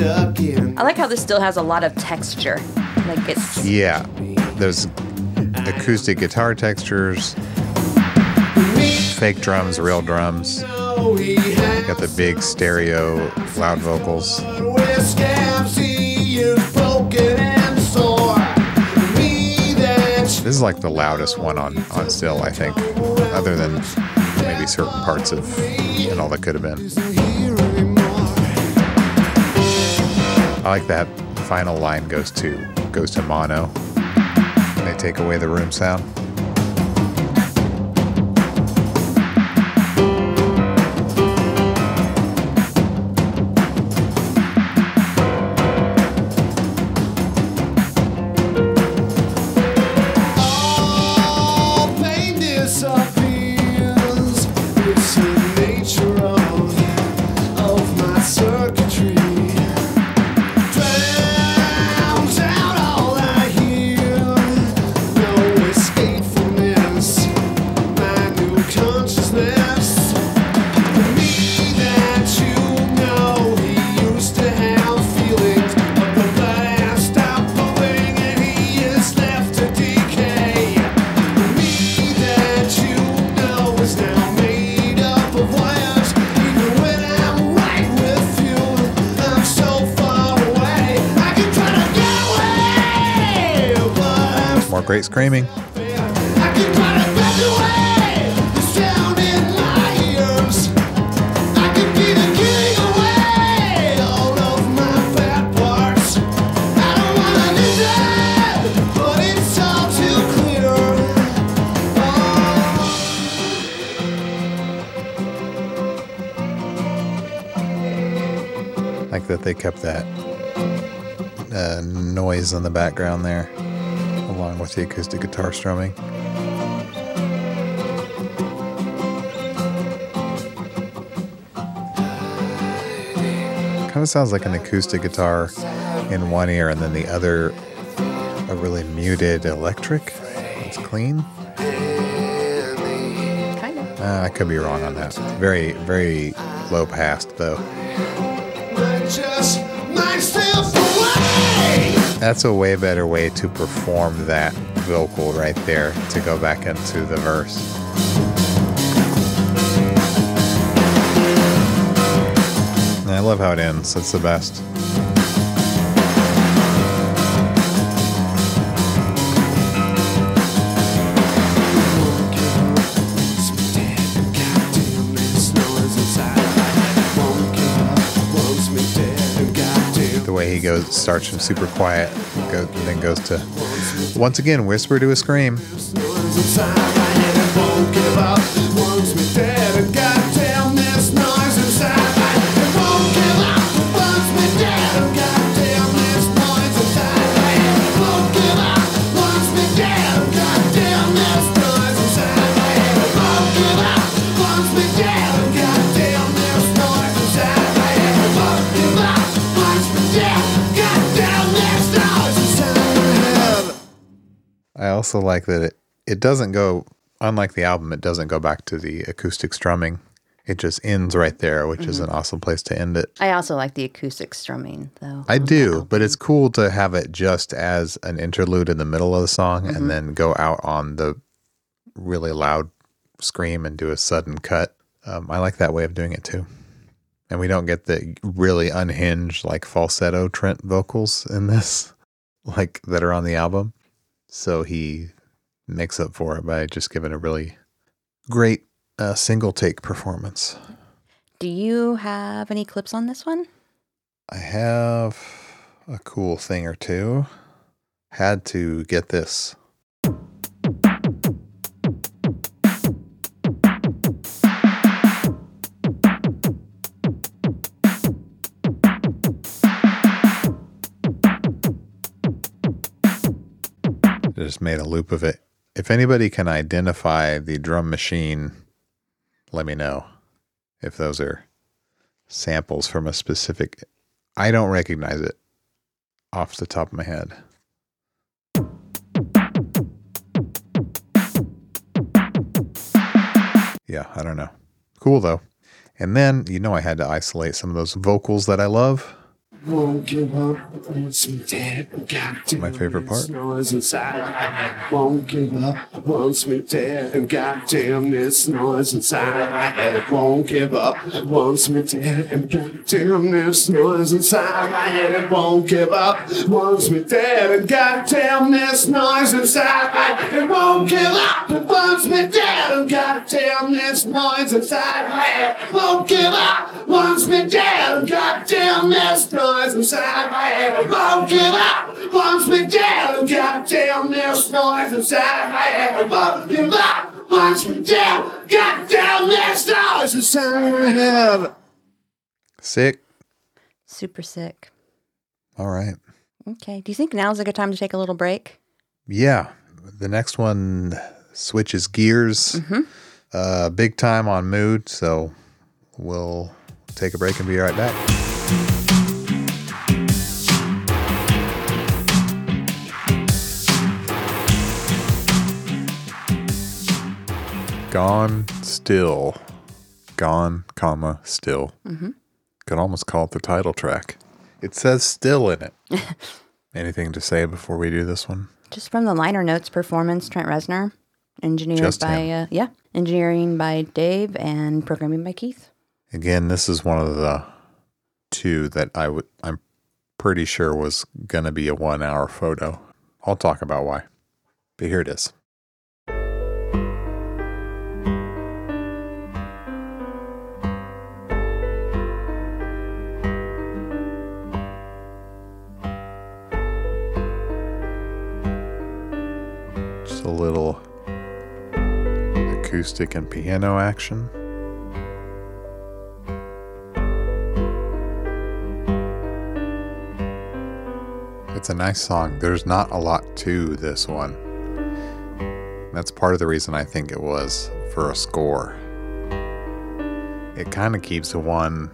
Stuck in I like how this still has a lot of texture. Like it's Yeah, there's acoustic guitar textures, fake drums, real drums. no he has Got the big stereo loud vocals. where scabs he is broken and sore. Me that This is like the loudest one on on still, I think, other than maybe certain parts of and all that could have been. I like that final line goes to goes to mono. They take away the room sound. That they kept that uh, noise in the background there, along with the acoustic guitar strumming. Kind of sounds like an acoustic guitar in one ear, and then the other a really muted electric. It's clean. kind of. Uh, I could be wrong on that. Very, very low passed though. That's a way better way to perform that vocal right there to go back into the verse. I love how it ends. It's the best. Goes starts from super quiet, go, then goes to once again whisper to a scream. Also like that it, it doesn't go, unlike the album, it doesn't go back to the acoustic strumming. It just ends right there, which is an awesome place to end it. I also like the acoustic strumming though. I do, but it's cool to have it just as an interlude in the middle of the song and then go out on the really loud scream and do a sudden cut. Um, I like that way of doing it too. And we don't get the really unhinged, like falsetto Trent vocals in this, [laughs] like that are on the album. So he makes up for it by just giving a really great uh, single take performance. Do you have any clips on this one? I have a cool thing or two. Had to get this. Just made a loop of it. If anybody can identify the drum machine, let me know if those are samples from a specific. I don't recognize it off the top of my head. Yeah, I don't know. Cool though. And then, you know, I had to isolate some of those vocals that I love. Won't give up once we dead. Goddamn My favorite part. Noise inside. Won't give up once we dead. And goddamn this noise inside head. Won't give up once we dead. And goddamn this noise inside head. Won't give up once we dead. And goddamn this noise inside head. Won't give up once we dead. And goddamn this noise inside head. Won't give up once we dead. Goddamn this noise inside my head. Won't give up once we dead. And goddamn this noise inside my head. Won't give up once we dead. Goddamn this noise inside my head. Sick. Super sick. All right. Okay. Do you think now's a good time to take a little break? Yeah. The next one switches gears uh, big time on mood. So we'll take a break and be right back. Gone still. Gone, comma, still. Could almost call it the title track. It says still in it. [laughs] Anything to say before we do this one? Just from the liner notes performance, Trent Reznor, engineered Just by uh, yeah, engineering by Dave and programming by Keith. Again, this is one of the two that I would I'm pretty sure was gonna be a one hour photo. I'll talk about why. But here it is. Little acoustic and piano action. It's a nice song. There's not a lot to this one. That's part of the reason I think it was for a score. It kind of keeps one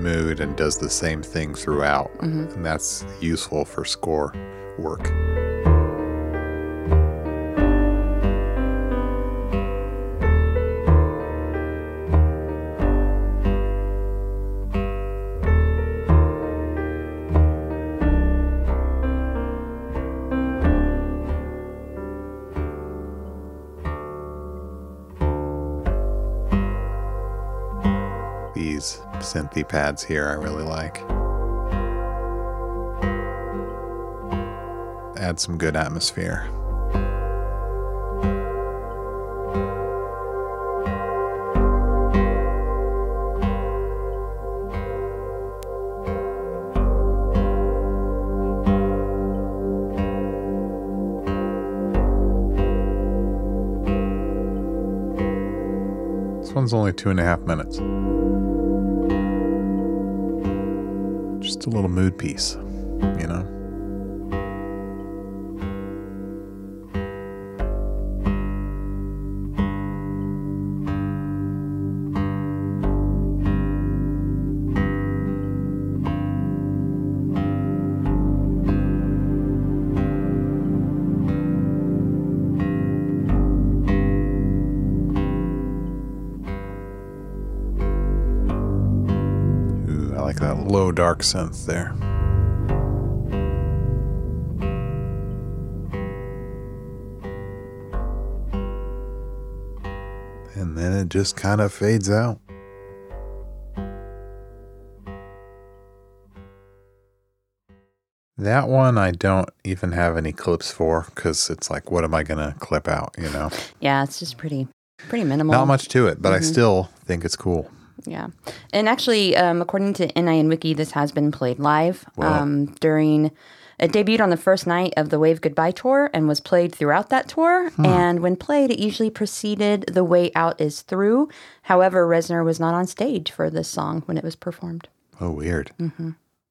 mood and does the same thing throughout. Mm-hmm. And that's useful for score work. Synthy pads here I really like. Add some good atmosphere. This one's only two and a half minutes. A little mood piece, you know? Dark synth there. And then it just kind of fades out. That one I don't even have any clips for because it's like, what am I going to clip out, you know? Yeah, it's just pretty pretty minimal. Not much to it, but I mm-hmm. still think it's cool. Yeah. And actually, um, according to NIN Wiki, this has been played live Wow. um, during. It debuted on the first night of the Wave Goodbye tour and was played throughout that tour. And when played, it usually preceded The Way Out Is Through. However, Reznor was not on stage for this song when it was performed. Oh, weird.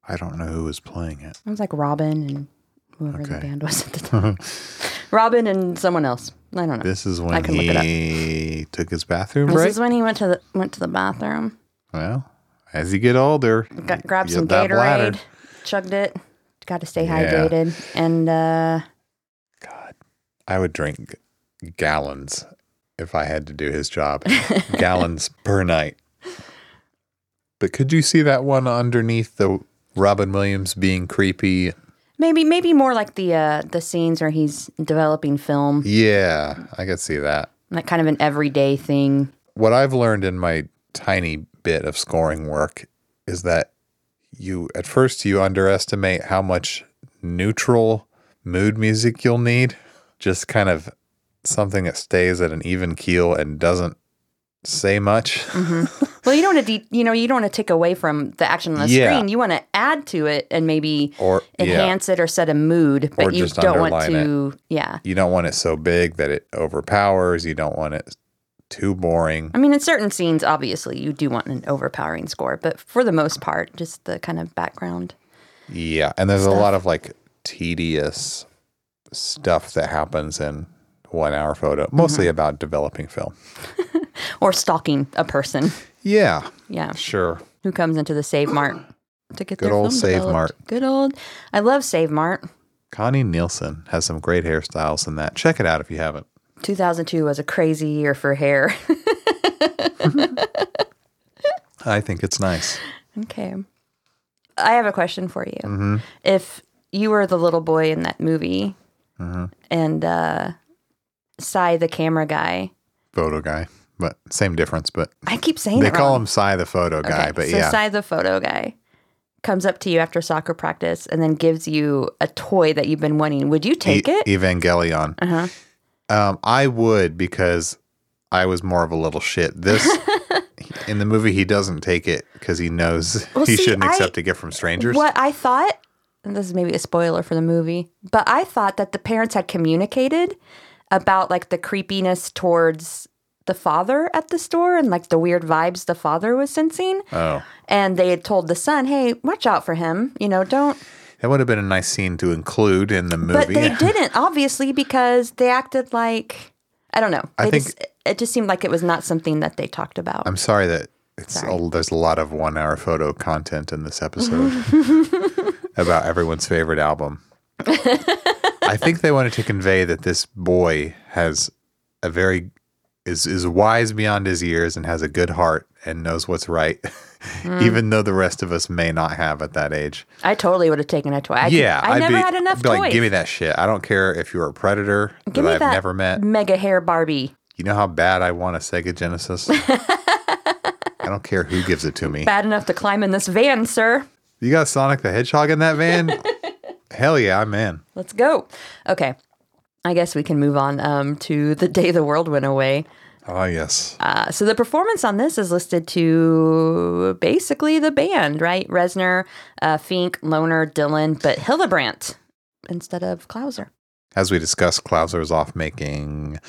I don't know who was playing it. It was like Robin and whoever the band was at the [laughs] time. Robin and someone else. I don't know. This is when I can look he took his bathroom This is when he went to the went to the bathroom, well, as you get older, got, grabbed some get that bladder. Gatorade, chugged it. Got to stay Yeah. hydrated, and uh, God, I would drink gallons if I had to do his job. [laughs] gallons per night. But could you see that one underneath the Robin Williams being creepy? Maybe maybe more like the uh, the scenes where he's developing film, Yeah, I could see that. like kind of an everyday thing. What I've learned in my tiny bit of scoring work is that you at first you underestimate how much neutral mood music you'll need. Just kind of something that stays at an even keel and doesn't say much. Mm-hmm. [laughs] Well, you don't want to, de- you know, you don't want to take away from the action on the Yeah. screen. You want to add to it and maybe Or yeah, enhance it or set a mood, but Or you just don't want to. Yeah, you don't want it so big that it overpowers. You don't want it too boring. I mean, in certain scenes, obviously, you do want an overpowering score, but for the most part, just the kind of background. Yeah, and there's a lot of like tedious stuff that happens in one hour photo, mostly Mm-hmm. about developing film. [laughs] Or stalking a person. Yeah, Yeah. sure. Who comes into the Save Mart to get the Good old Save developed. Mart. Good old. I love Save Mart. Connie Nielsen has some great hairstyles in that. Check it out if you haven't. 2002 was a crazy year for hair. [laughs] I think it's nice. okay. I have a question for you. Mm-hmm. If you were the little boy in that movie Mm-hmm. and uh, Sy, the camera guy, Photo guy, but same difference. But I keep saying that. they call wrong. him Sy the photo guy. Okay, But so yeah, Sy, the photo guy, comes up to you after soccer practice and then gives you a toy that you've been wanting. Would you take E- it? Evangelion. Uh-huh. Um, I would because I was more of a little shit. This [laughs] in the movie, he doesn't take it because he knows Well, he see, shouldn't accept a gift from strangers. What I thought, and this is maybe a spoiler for the movie, but I thought that the parents had communicated about like the creepiness towards the father at the store and like the weird vibes the father was sensing. Oh, And they had told the son, hey, watch out for him. You know, don't. that would have been a nice scene to include in the movie. But they [laughs] didn't, obviously, because they acted like, I don't know. I think- just, it just seemed like it was not something that they talked about. I'm sorry that it's a, there's a lot of one hour photo content in this episode [laughs] about everyone's favorite album. [laughs] I think they wanted to convey that this boy has a very is is wise beyond his years and has a good heart and knows what's right, Hmm. even though the rest of us may not have at that age. I totally would have taken a toy. I, yeah, I I'd never be, had enough I'd be toys. like, give me that shit. I don't care if you're a predator Give that I've that never met. mega hair Barbie. You know how bad I want a Sega Genesis. [laughs] I don't care who gives it to me. Bad enough to climb in this van, sir. You got Sonic the Hedgehog in that van? [laughs] Hell yeah, I'm in. Let's go. Okay. I guess we can move on um, to the [laughs] day the world went away. Oh yes. Uh, so the performance on this is listed to basically the band, right? Reznor, uh, Finck, Lohner, Dillon, but Hillebrandt instead of Clouser. As we discussed, Clouser is off making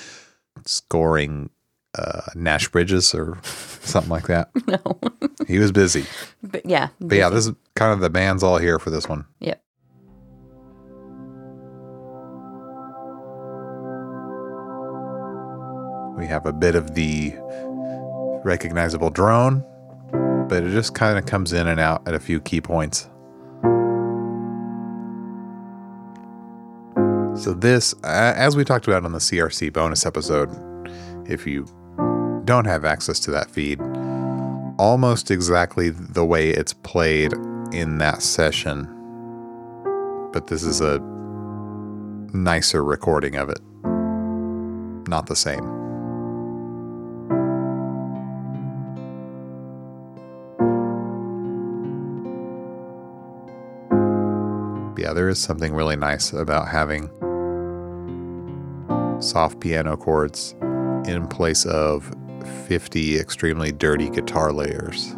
scoring uh, Nash Bridges or something like that. [laughs] No. He was busy. but yeah. But yeah, this is kind of the band's all here for this one. Yep. We have a bit of the recognizable drone, but it just kind of comes in and out at a few key points. So, this, as we talked about on the CRC bonus episode, if you don't have access to that feed, almost exactly the way it's played in that session, but this is a nicer recording of it. Not the same. There is something really nice about having soft piano chords in place of 50 extremely dirty guitar layers.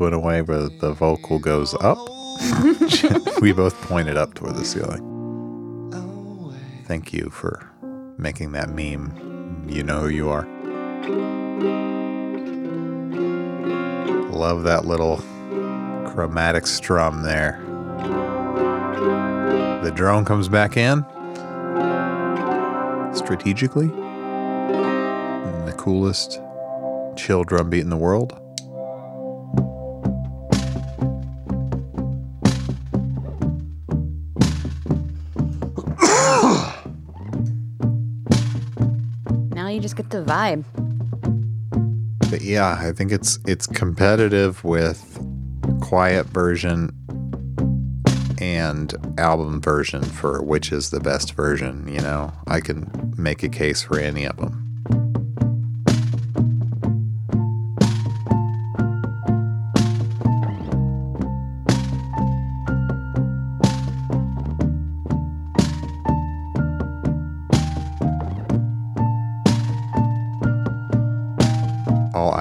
Went away where the vocal goes up? [laughs] we both pointed up toward the ceiling. Thank you for making that meme. You know who you are. Love that little chromatic strum there. The drone comes back in strategically. And the coolest chill drum beat in the world. Vibe. But yeah, I think it's it's competitive with quiet version and album version for which is the best version, you know. I can make a case for any of them.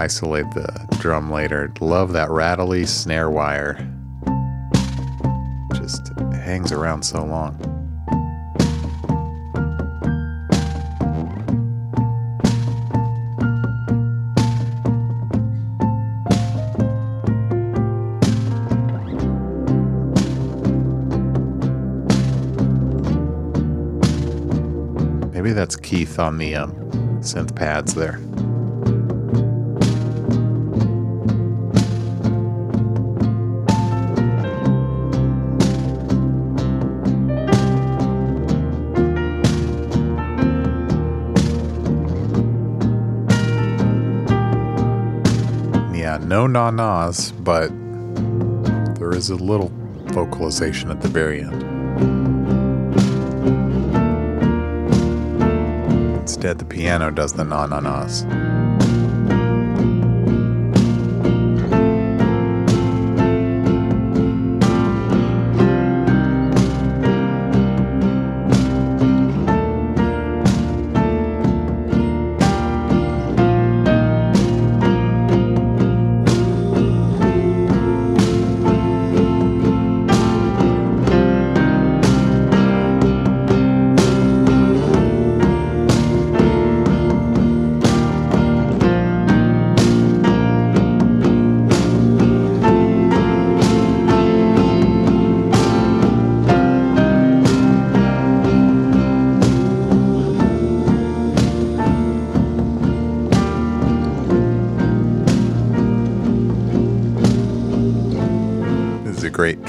Isolate the drum later. Love that rattly snare wire. Just hangs around so long. Maybe that's Keith on the um, synth pads there. Na nas, but there is a little vocalization at the very end. Instead, the piano does the na na nas.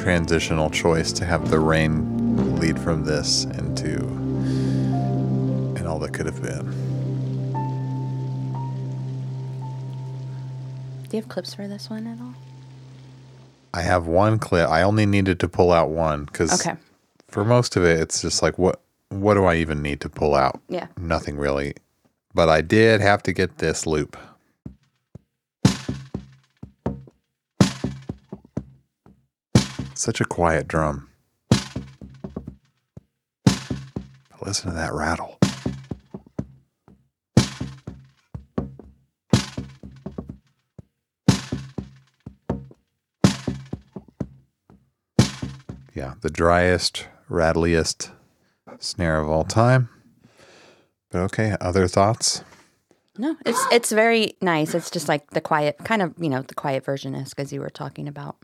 Transitional choice to have the rain lead from this into and all that could have been. Do you have clips for this one at all? I have one clip. I only needed to pull out one because Okay. for most of it, it's just like what what do I even need to pull out? Yeah. Nothing really. But I did have to get this loop. Such a quiet drum. Listen to that rattle. Yeah, the driest, rattliest snare of all time. But okay, other thoughts? No, it's it's very nice. It's just like the quiet, kind of you know the quiet version is as you were talking about.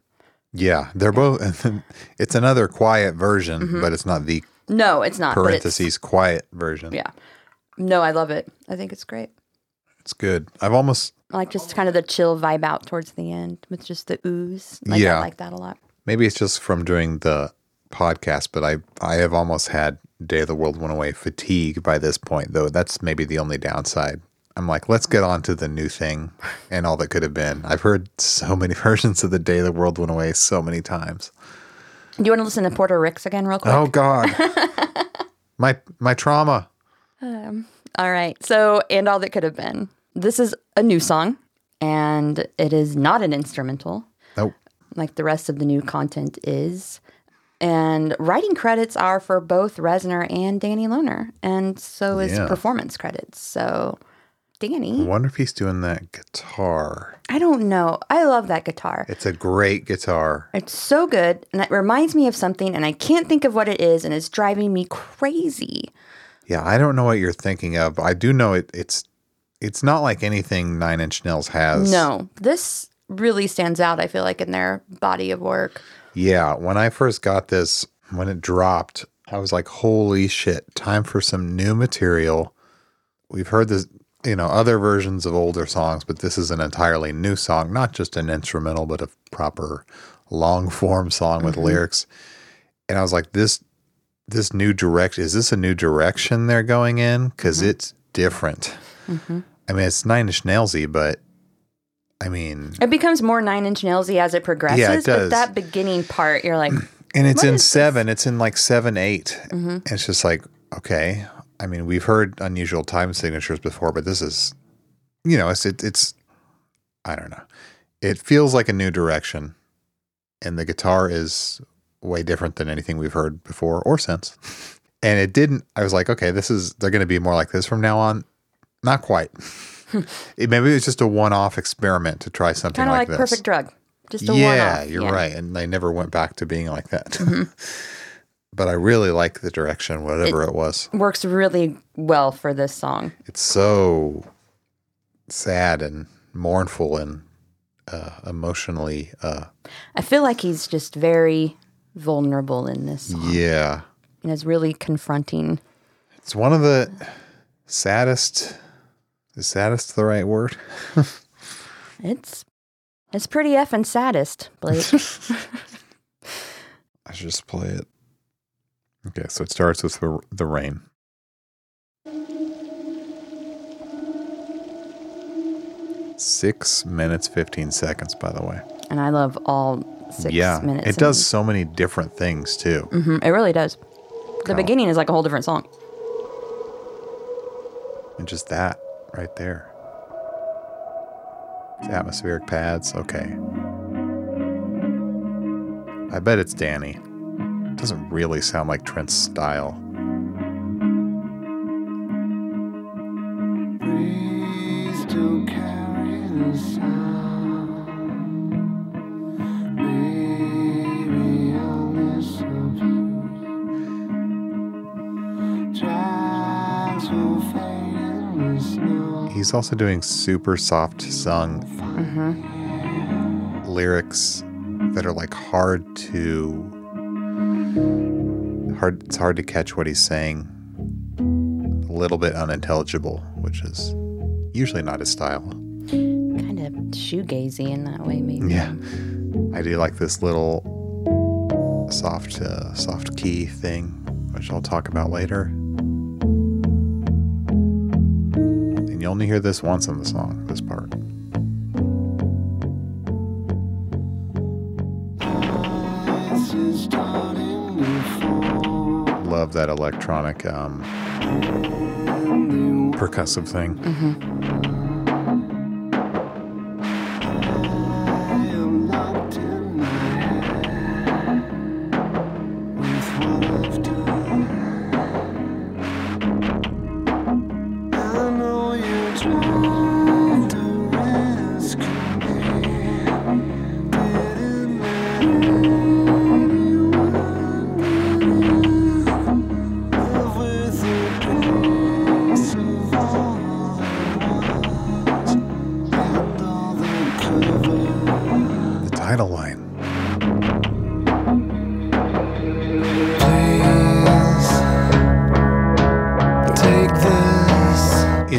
Yeah, they're both. [laughs] It's another quiet version, mm-hmm. but it's not the No, it's not. but it's- parentheses quiet version. yeah. No, I love it. I think it's great. It's good. I've almost I like just kind of the chill vibe out towards the end with just the ooze. Like, Yeah. I like that a lot. maybe it's just from doing the podcast, but I I have almost had Day of the World Went Away fatigue by this point, though. That's maybe the only downside. I'm like, let's get on to the new thing and all that could have been. I've heard so many [laughs] versions of the Day the World Went Away so many times. Do you want to listen to Porter Ricks again, real quick? Oh God, [laughs] my my trauma. Um, all right. So, and all that could have been. This is a new song, and it is not an instrumental Nope. like the rest of the new content is. And writing credits are for both Reznor and Danny Lohner, and so is Yeah. performance credits. So, I Danny, wonder if he's doing that guitar. I don't know. I love that guitar. It's a great guitar. It's so good, and it reminds me of something, and I can't think of what it is, and it's driving me crazy. Yeah, I don't know what you're thinking of. I do know it. It's it's not like anything Nine Inch Nails has. No, this really stands out. I feel like in their body of work. Yeah, when I first got this, when it dropped, I was like, "Holy shit! Time for some new material." We've heard this, you know, other versions of older songs, but this is an entirely new song, not just an instrumental, but a proper long form song with mm-hmm. lyrics. And I was like, "This, this new direction is this a new direction they're going in? Because mm-hmm. it's different." Mm-hmm. I mean, it's Nine Inch Nailsy, but I mean, It becomes more Nine Inch Nailsy as it progresses, Yeah, it does. but that beginning part, you're like, [clears throat] And it's in is this? seven. It's in like seven, 8 Mm-hmm. And it's just like, okay. I mean, we've heard unusual time signatures before, but this is, you know, it's, it, it's, I don't know. It feels like a new direction. And the guitar is way different than anything we've heard before or since. And it didn't, I was like, okay, this is, they're going to be more like this from now on. Not quite. [laughs] it, maybe it was just a one off experiment to try something kind of like, like, this. Perfect Drug. Just a yeah, one-off. you're right. And they never went back to being like that. Mm-hmm. [laughs] but I really like the direction, whatever it, was. Works really well for this song. It's so sad and mournful and uh, emotionally. Uh, I feel like he's just very vulnerable in this song yeah. and is really confronting. It's one of the saddest. Is saddest the right word? [laughs] It's it's pretty effing saddest, Blake. [laughs] I should just play it. Okay, so it starts with the, the rain. Six minutes, 15 seconds, by the way. and I love all six yeah, minutes. it does so many different things too. hmm it really does. The beginning is like a whole different song. And just that right there. It's atmospheric pads. Okay. I bet it's Danny. Doesn't really sound like Trent's style. Breeze to carry the sound. Maybe I'll miss a view. Tracks will fade in the snow. He's also doing super soft sung mm-hmm. lyrics that are like hard to hard it's hard to catch what he's saying. A little bit unintelligible, which is usually not his style. Kind of shoegazy in that way, maybe. Yeah. I do like this little soft uh, soft key thing, which I'll talk about later. And you only hear this once in the song, this part. Love that electronic um, percussive thing. I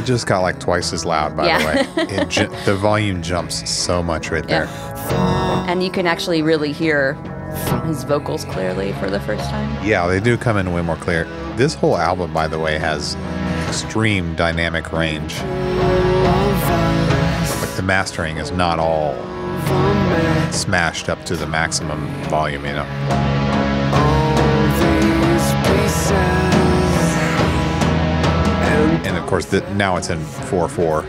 It just got like twice as loud, by Yeah. the way. [laughs] It ju- the volume jumps so much right there. Yeah. And you can actually really hear his vocals clearly for the first time. Yeah, they do come in way more clear. This whole album, by the way, has extreme dynamic range. Like the mastering is not all smashed up to the maximum volume, you know. Course, the, now it's in 4 4.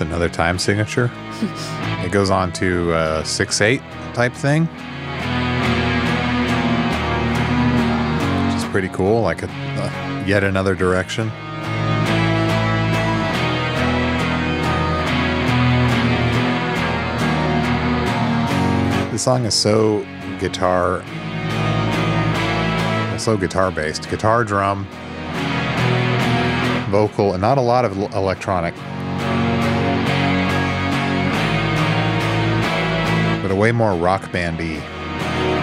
Another time signature? [laughs] it goes on to uh, 6 8 type thing. Which is pretty cool, like a, uh, yet another direction. The song is so guitar, so guitar based. Guitar, drum, vocal, and not a lot of electronic. But a way more rock bandy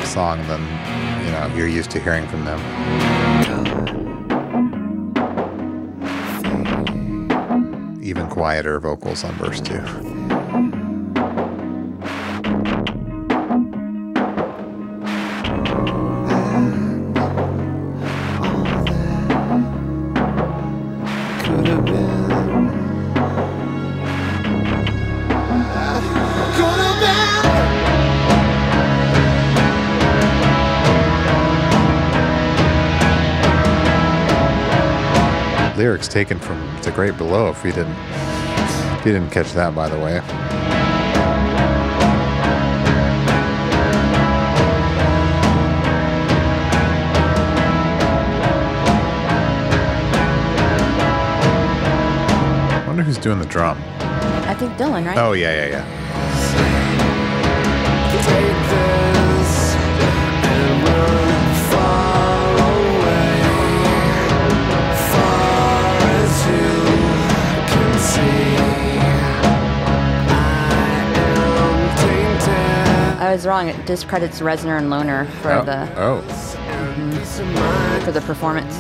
song than you know you're used to hearing from them. Even quieter vocals on verse two. Lyrics taken from The Great Below. If you didn't, if you didn't catch that, by the way. Wonder who's doing the drum. I think Dillon, right? Oh yeah, yeah, yeah. Was wrong. It discredits Reznor and Lohner for oh, the oh, for the performance.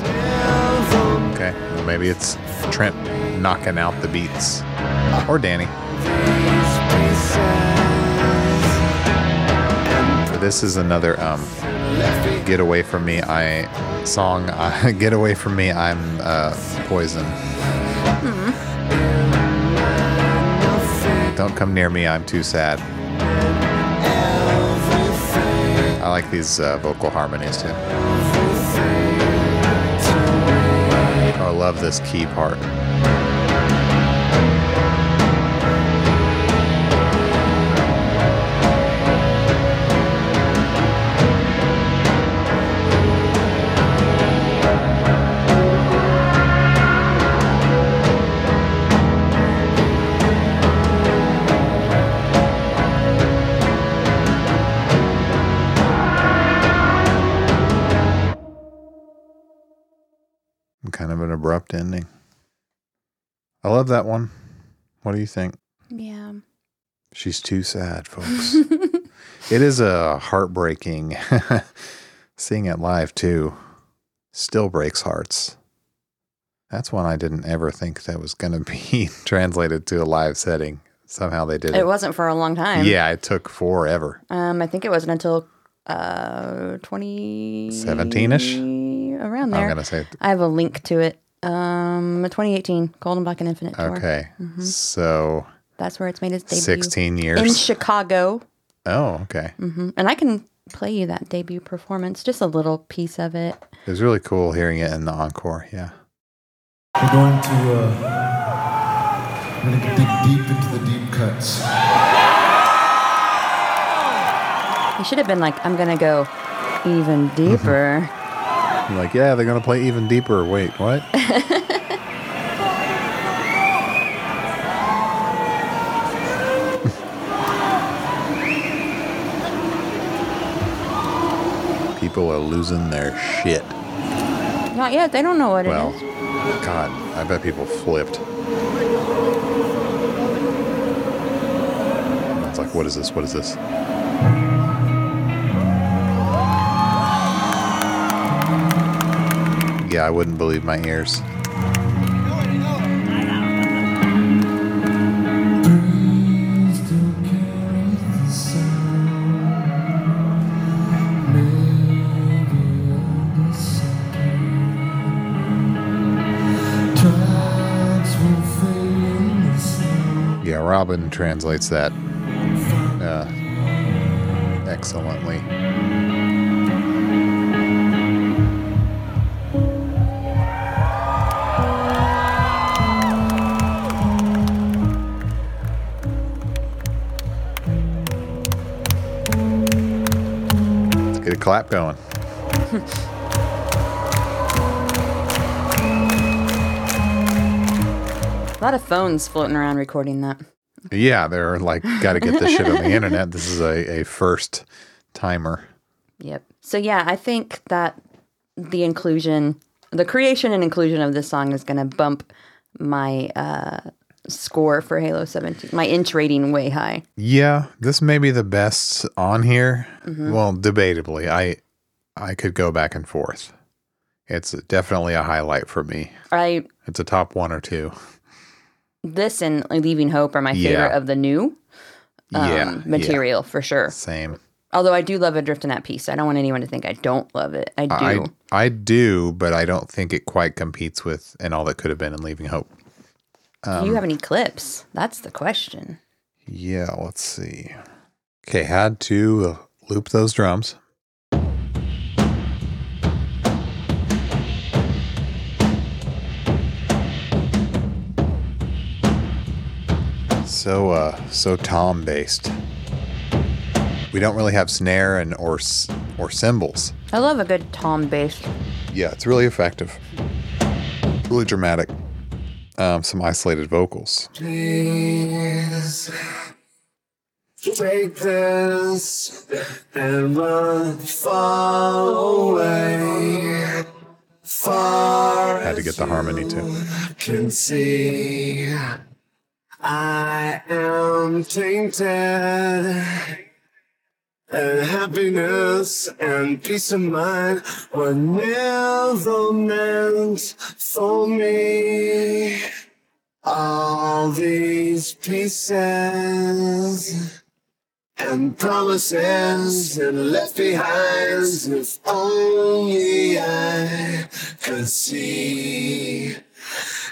okay. Well, maybe it's Trent knocking out the beats, or Danny. This is another um, "Get Away from Me" I song. Uh, [laughs] "Get Away from Me," I'm uh, poison. Don't come near me. I'm too sad. I like these uh, vocal harmonies too. Oh, I love this key part. Love that one. What do you think? Yeah. She's too sad, folks. [laughs] it is a heartbreaking [laughs] seeing it live too. Still breaks hearts. That's one I didn't ever think that was going to be [laughs] translated to a live setting. Somehow they did it. It wasn't for a long time. yeah, it took forever. Um, I think it wasn't until uh 20 17-ish? around there. I'm going to say I have a link to it. Um, 2018, Cold and Black and Infinite tour. okay. So That's where it's made its debut 16 years in. Chicago. oh, okay. hmm And I can play you that debut performance, just a little piece of it. It was really cool hearing it in the encore. Yeah. We're going to uh, we're gonna dig deep into the deep cuts. You should have been like, I'm gonna go even deeper. [laughs] I'm like, yeah, they're going to play even deeper. Wait, what? [laughs] People are losing their shit. Not yet. They don't know what it is. Well, it is. God, I bet people flipped. It's like, what is this? What is this? Yeah, I wouldn't believe my ears. Yeah, Robin translates that clap going. A lot of phones floating around recording that. Yeah, they're like, got to get this shit on the [laughs] internet. This is a, a first timer. Yep. So yeah, I think that the inclusion, the creation and inclusion of this song is going to bump my uh, score for Halo 17, my inch rating way high. Yeah, this may be the best on here. Mm-hmm. Well, debatably, I I could go back and forth. It's definitely a highlight for me. I It's a top one or two. this and Leaving Hope are my Yeah. favorite of the new um, yeah, material for sure. same. Although I do love Adrift in that piece. I don't want anyone to think I don't love it. I do. I I do, but I don't think it quite competes with and all that could have been in Leaving Hope. Do um, you have any clips? That's the question. Yeah, let's see. Okay, had to uh, loop those drums. So uh so tom based. We don't really have snare and or or cymbals. I love a good tom bass. Yeah, it's really effective. Really dramatic. Um, some isolated vocals. Please take this and run far away. Far Had to get the harmony too. Can see I am tainted. And happiness and peace of mind were never meant for me. All these pieces and promises and left behinds, if only I could see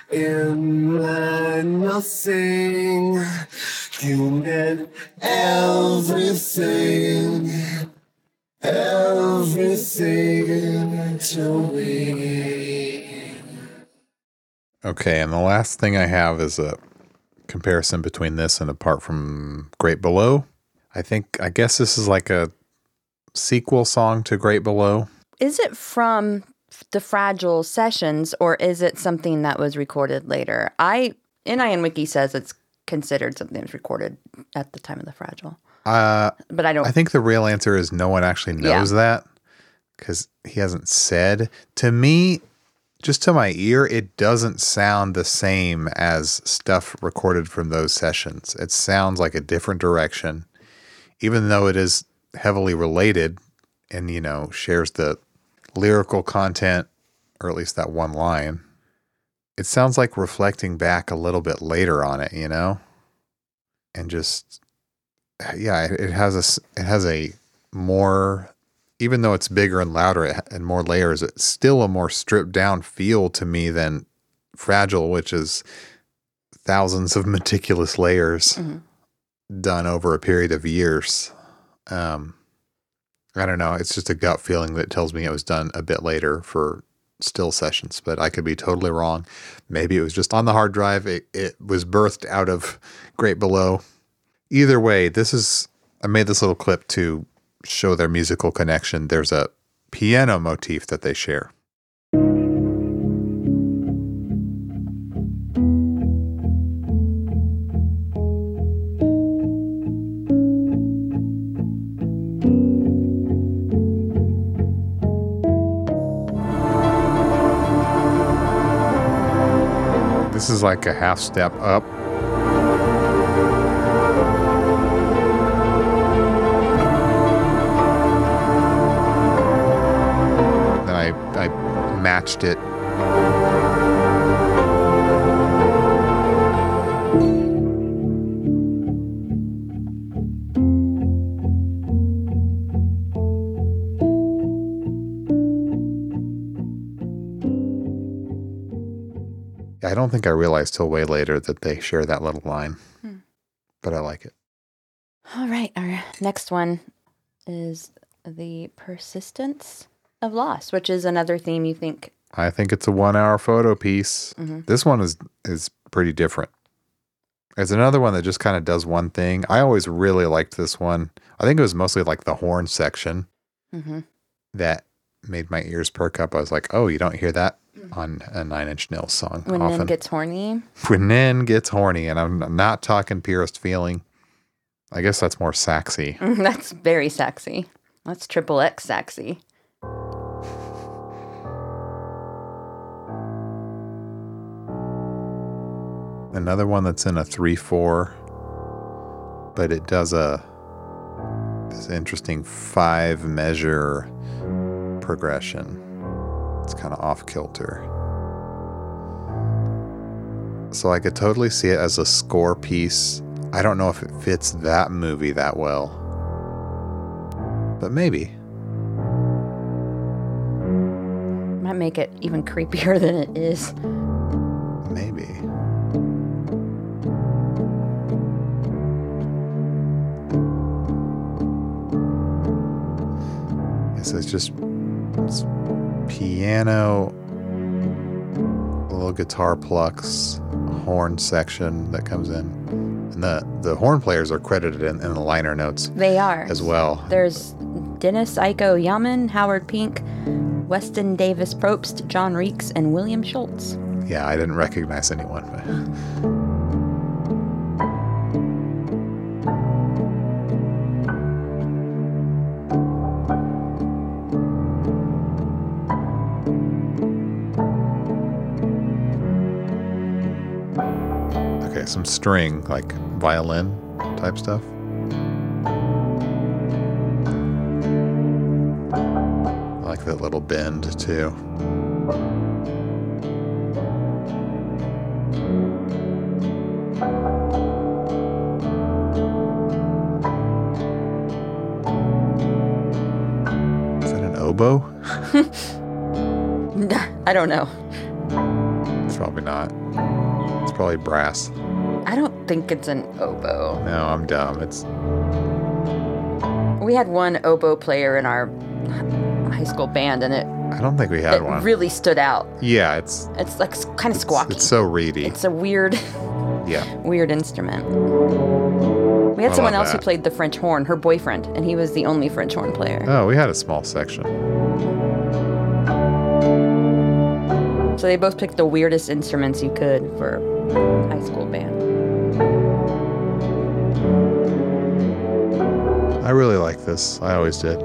in my nothing. You meant everything, everything to me. Okay, and the last thing I have is a comparison between this and Apart from Great Below. I think, I guess this is like a sequel song to Great Below. Is it from the Fragile sessions or is it something that was recorded later? I NIN Wiki says it's considered something that was recorded at the time of the Fragile, Uh, but I don't. I think the real answer is no one actually Yeah. knows that because he hasn't said. To me, just to my ear, it doesn't sound the same as stuff recorded from those sessions. It sounds like a different direction, even though it is heavily related and, you know, shares the lyrical content, or at least that one line. It sounds like reflecting back a little bit later on it, you know? And just yeah, it, it has a it has a more even though it's bigger and louder and more layers, it's still a more stripped down feel to me than Fragile, which is thousands of [laughs] meticulous layers done over a period of years. Um, I don't know. It's just a gut feeling that tells me it was done a bit later for still sessions, but I could be totally wrong. Maybe it was just on the hard drive. It, it was birthed out of Great Below. Either way, this is, I made this little clip to show their musical connection. There's a piano motif that they share. Half step up. Then I, I matched it. Think I realized till way later that they share that little line, but I like it. All right, our next one is the persistence of loss, which is another theme you think. I think it's a one-hour photo piece. Mhm. This one is is pretty different. It's another one that just kind of does one thing. I always really liked this one. I think it was mostly like the horn section hmm that made my ears perk up. I was like, "Oh, you don't hear that on a Nine Inch Nails song When often." Nin gets horny. when Nin gets horny, and I'm not talking purest feeling. I guess that's more sexy. [laughs] That's very sexy. That's triple X sexy. Another one that's in a three four, but it does a this interesting five measure progression. It's kind of off kilter. So I could totally see it as a score piece. I don't know if it fits that movie that well, but maybe. Might make it even creepier [laughs] than it is. Maybe. Yes, it's just piano, a little guitar plucks, horn section that comes in. And the, the horn players are credited in, in the liner notes They are. as well. There's Dennis Iko Yaman, Howard Pink, Weston Davis Probst, John Reeks, and William Schultz. Yeah, I didn't recognize anyone. But some string, like violin type stuff. I like that little bend too. Is that an oboe? [laughs] I don't know. It's probably not. It's probably brass. I don't think it's an oboe. No, I'm dumb. It's We had one oboe player in our high school band, and it, I don't think we had it one. really stood out. yeah, it's It's like kind of squawky. it's so reedy. It's a weird, yeah. [laughs] weird instrument. We had I someone else who played the French horn, her boyfriend, and he was the only French horn player. Oh, we had a small section. So they both picked the weirdest instruments you could for high school band. I really like this. I always did.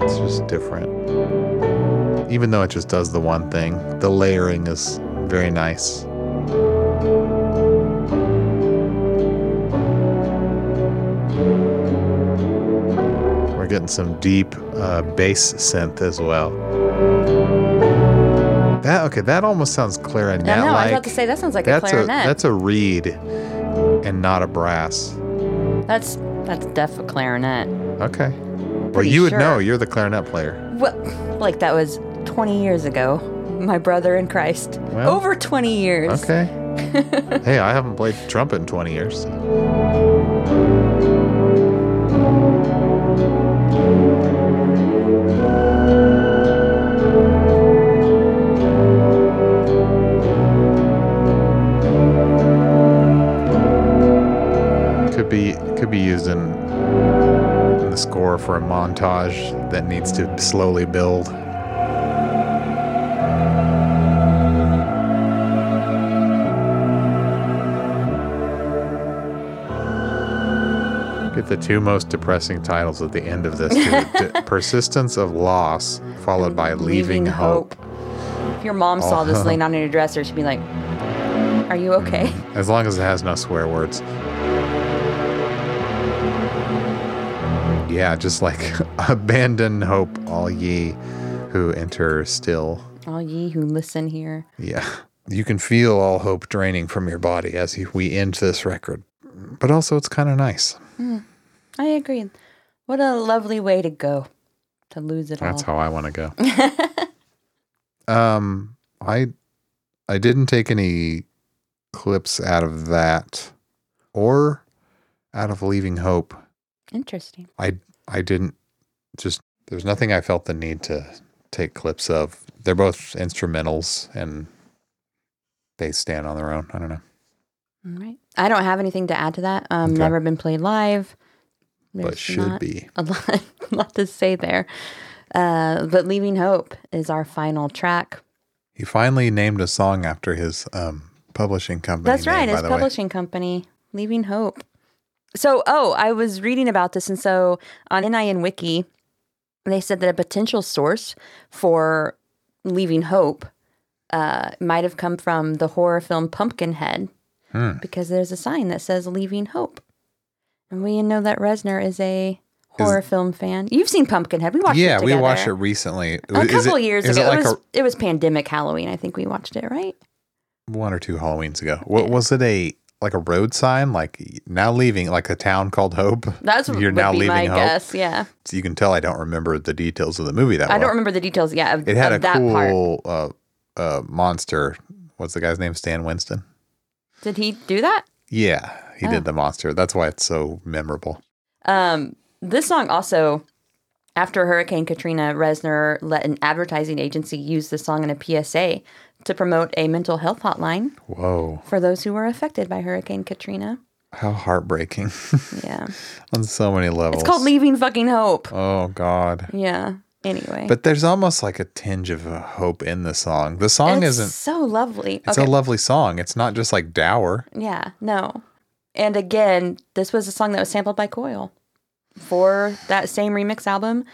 It's just different. Even though it just does the one thing, the layering is very nice. We're getting some deep uh, bass synth as well. That okay? That almost sounds clarinet I know. I was about to say that sounds like a that's a clarinet. that's a reed and not a brass. that's that's def a clarinet. Okay. Well, Pretty you would sure. know. You're the clarinet player. Well, like that was 20 years ago. My brother in Christ. Well, Over 20 years. Okay. [laughs] hey, I haven't played trumpet in 20 years. Could for a montage that needs to slowly build. Get the two most depressing titles at the end of this: [laughs] "Persistence of Loss," followed by "Leaving, Hope." If your mom saw this Oh. laying on your dresser, she'd be like, Are you okay? [laughs] As long as it has no swear words. Yeah, just like [laughs] abandon hope, all ye who enter still. All ye who listen here. Yeah. You can feel all hope draining from your body as we end this record. But also, it's kind of nice. I agree. What a lovely way to go. To lose it all. That's all. how I want to go. [laughs] um, I I didn't take any clips out of that or out of Leaving Hope. Interesting. I I didn't just there's nothing I felt the need to take clips of. They're both instrumentals and they stand on their own. I don't know. All right. I don't have anything to add to that. Um, Okay. Never been played live. but should be. a [laughs] lot, a lot to say there. Uh, but Leaving Hope is our final track. He finally named a song after his um publishing company. That's right. His the way. publishing company, Leaving Hope. So, oh, I was reading about this. And so on NIN Wiki, they said that a potential source for Leaving Hope uh, might have come from the horror film Pumpkinhead Hmm. because there's a sign that says Leaving Hope. And we know that Reznor is a horror film fan. You've seen Pumpkinhead. We watched it Yeah, we watched it recently. a Is couple it- years is ago. It like it, was, a, it was pandemic Halloween. I think we watched it, right? one or two Halloweens ago. What was it? A like a road sign, like now leaving, like a town called Hope. That's [laughs] You're would now be leaving my Hope. guess. Yeah. So you can tell I don't remember the details of the movie that I well. don't remember the details Yeah, of, It had of a cool uh, uh, monster. What's the guy's name? Stan Winston. Did he do that? Yeah, he Oh. did the monster. That's why it's so memorable. Um, this song also, after Hurricane Katrina, Reznor let an advertising agency use the song in a PSA to promote a mental health hotline Whoa, for those who were affected by Hurricane Katrina. how heartbreaking [laughs] Yeah. on so many levels. It's called Leaving Fucking Hope. Oh God. Yeah. Anyway. But there's almost like a tinge of uh, hope in the song. The song it's isn't. so lovely. It's a lovely song. It's not just like dour. Yeah, no. And again, this was a song that was sampled by Coil for that same remix album.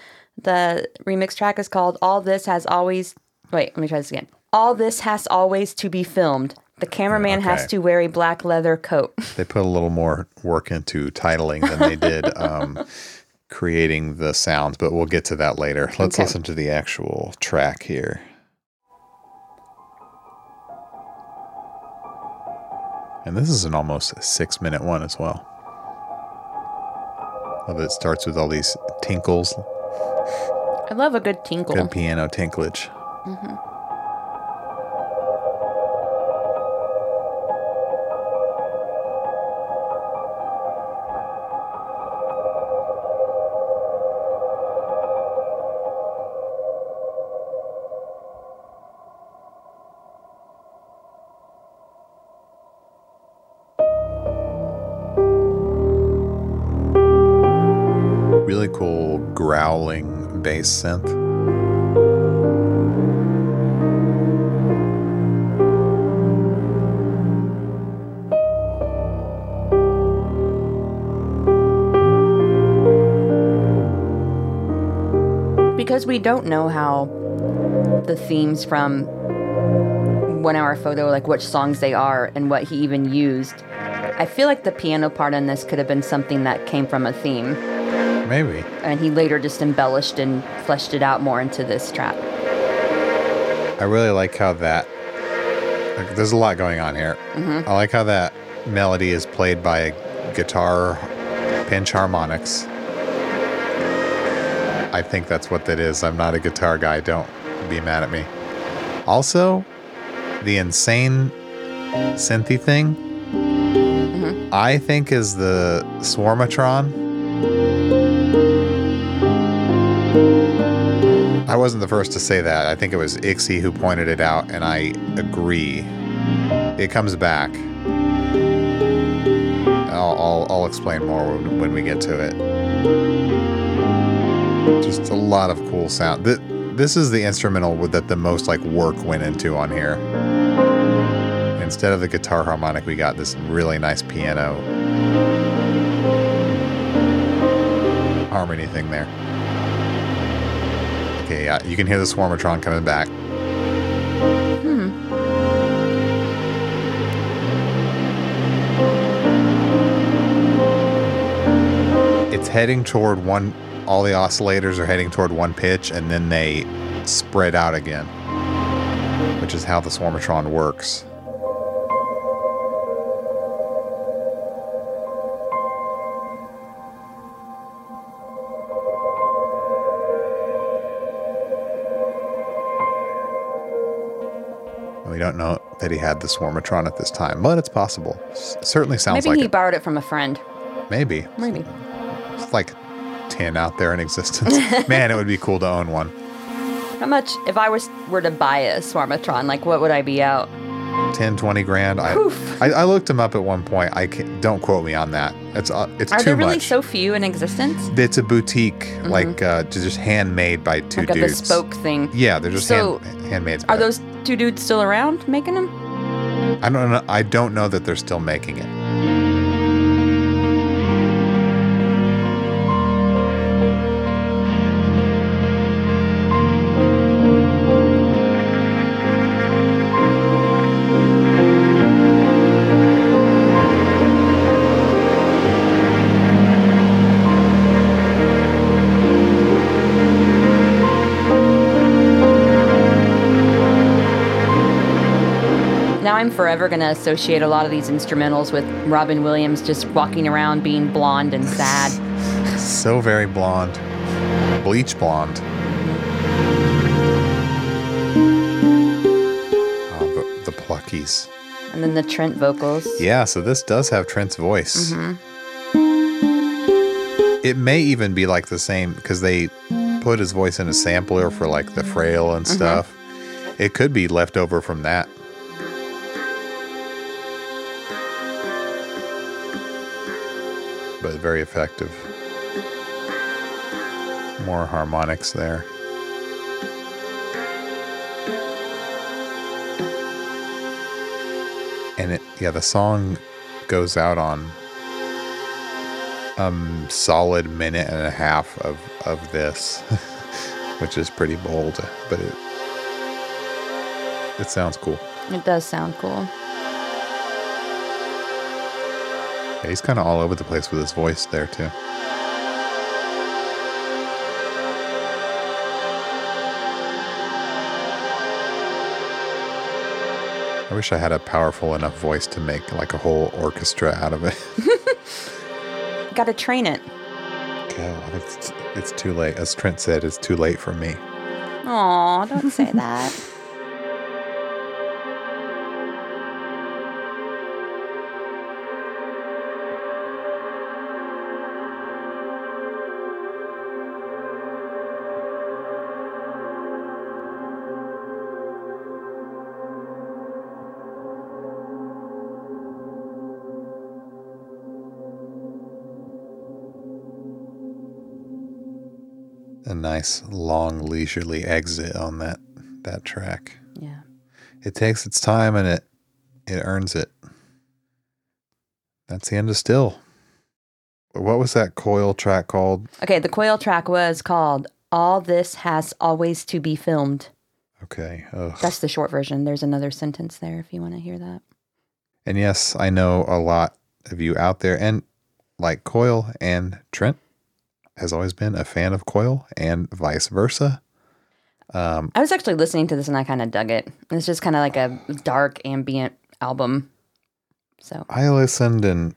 The remix track is called All This Has Always. Wait, let me try this again. All This Has Always to Be Filmed. The cameraman has to wear a black leather coat. [laughs] They put a little more work into titling than they did [laughs] um, creating the sounds, but we'll get to that later. Let's Okay. listen to the actual track here. And this is an almost six minute one as well. Love it starts with all these tinkles, I love a good tinkle. good piano tinklage. Really synth. Because we don't know how the themes from One Hour Photo, like which songs they are and what he even used. I feel like the piano part on this could have been something that came from a theme. Maybe. and he later just embellished and fleshed it out more into this trap. I really like how that. Like, there's a lot going on here. Mm-hmm. I like how that melody is played by a guitar pinch harmonics. I think that's what that is. I'm not a guitar guy. Don't be mad at me. Also, the insane synthy thing, mm-hmm. I think is the Swarmatron. Wasn't the first to say that. I think it was Ixie who pointed it out, and I agree. It comes back. I'll, I'll, I'll explain more when, when we get to it. Just a lot of cool sound. Th- This is the instrumental that the most like work went into on here. Instead of the guitar harmonic, we got this really nice piano harmony thing there. Okay, yeah, you can hear the Swarmatron coming back. Hmm. It's heading toward one. All the oscillators are heading toward one pitch, and then they spread out again, which is how the Swarmatron works. That he had the Swarmatron at this time, but it's possible. S- certainly sounds Maybe like he it. borrowed it from a friend. Maybe. Maybe. It's like 10 out there in existence. [laughs] Man, it would be cool to own one. How much, if I was were to buy a Swarmatron, like what would I be out? 10, 20 grand. I, I, I looked him up at one point. I can, don't quote me on that. It's uh, it's Are too there really much. so few in existence? it's a boutique, like uh, just handmade by two Like a dudes. bespoke thing. Yeah, they're just So, hand, handmade. Are those two dudes still around making them? I don't know. I don't know that they're still making it. Forever going to associate a lot of these instrumentals with Robin Williams just walking around being blonde and sad. [laughs] So very blonde, bleach blonde. Oh, the, the pluckies. and then the Trent vocals. Yeah, so this does have Trent's voice. Mm-hmm. It may even be like the same because they put his voice in a sampler for like the frail and mm-hmm. stuff. It could be left over from that. Very effective. More harmonics there. and it yeah the song goes out on um solid minute and a half of of this [laughs] which is pretty bold but it it sounds cool It does sound cool. Yeah, he's kind of all over the place with his voice there too I wish I had a powerful enough voice to make like a whole orchestra out of it. [laughs] Got to train it. God, it's, it's too late. As Trent said, it's too late for me. Aw, don't say that. [laughs] nice, long, leisurely exit on that that track. Yeah. It takes its time and it it earns it. That's the end of Still. What was that coil track called? Okay, the coil track was called All This Has Always to Be Filmed. Okay. Ugh. That's the short version. There's another sentence there if you want to hear that. And yes, I know a lot of you out there, and like Coil and Trent has always been a fan of Coil, and vice versa. Um, I was actually listening to this and I kind of dug it. It's just kind of like a dark ambient album. So, I listened, and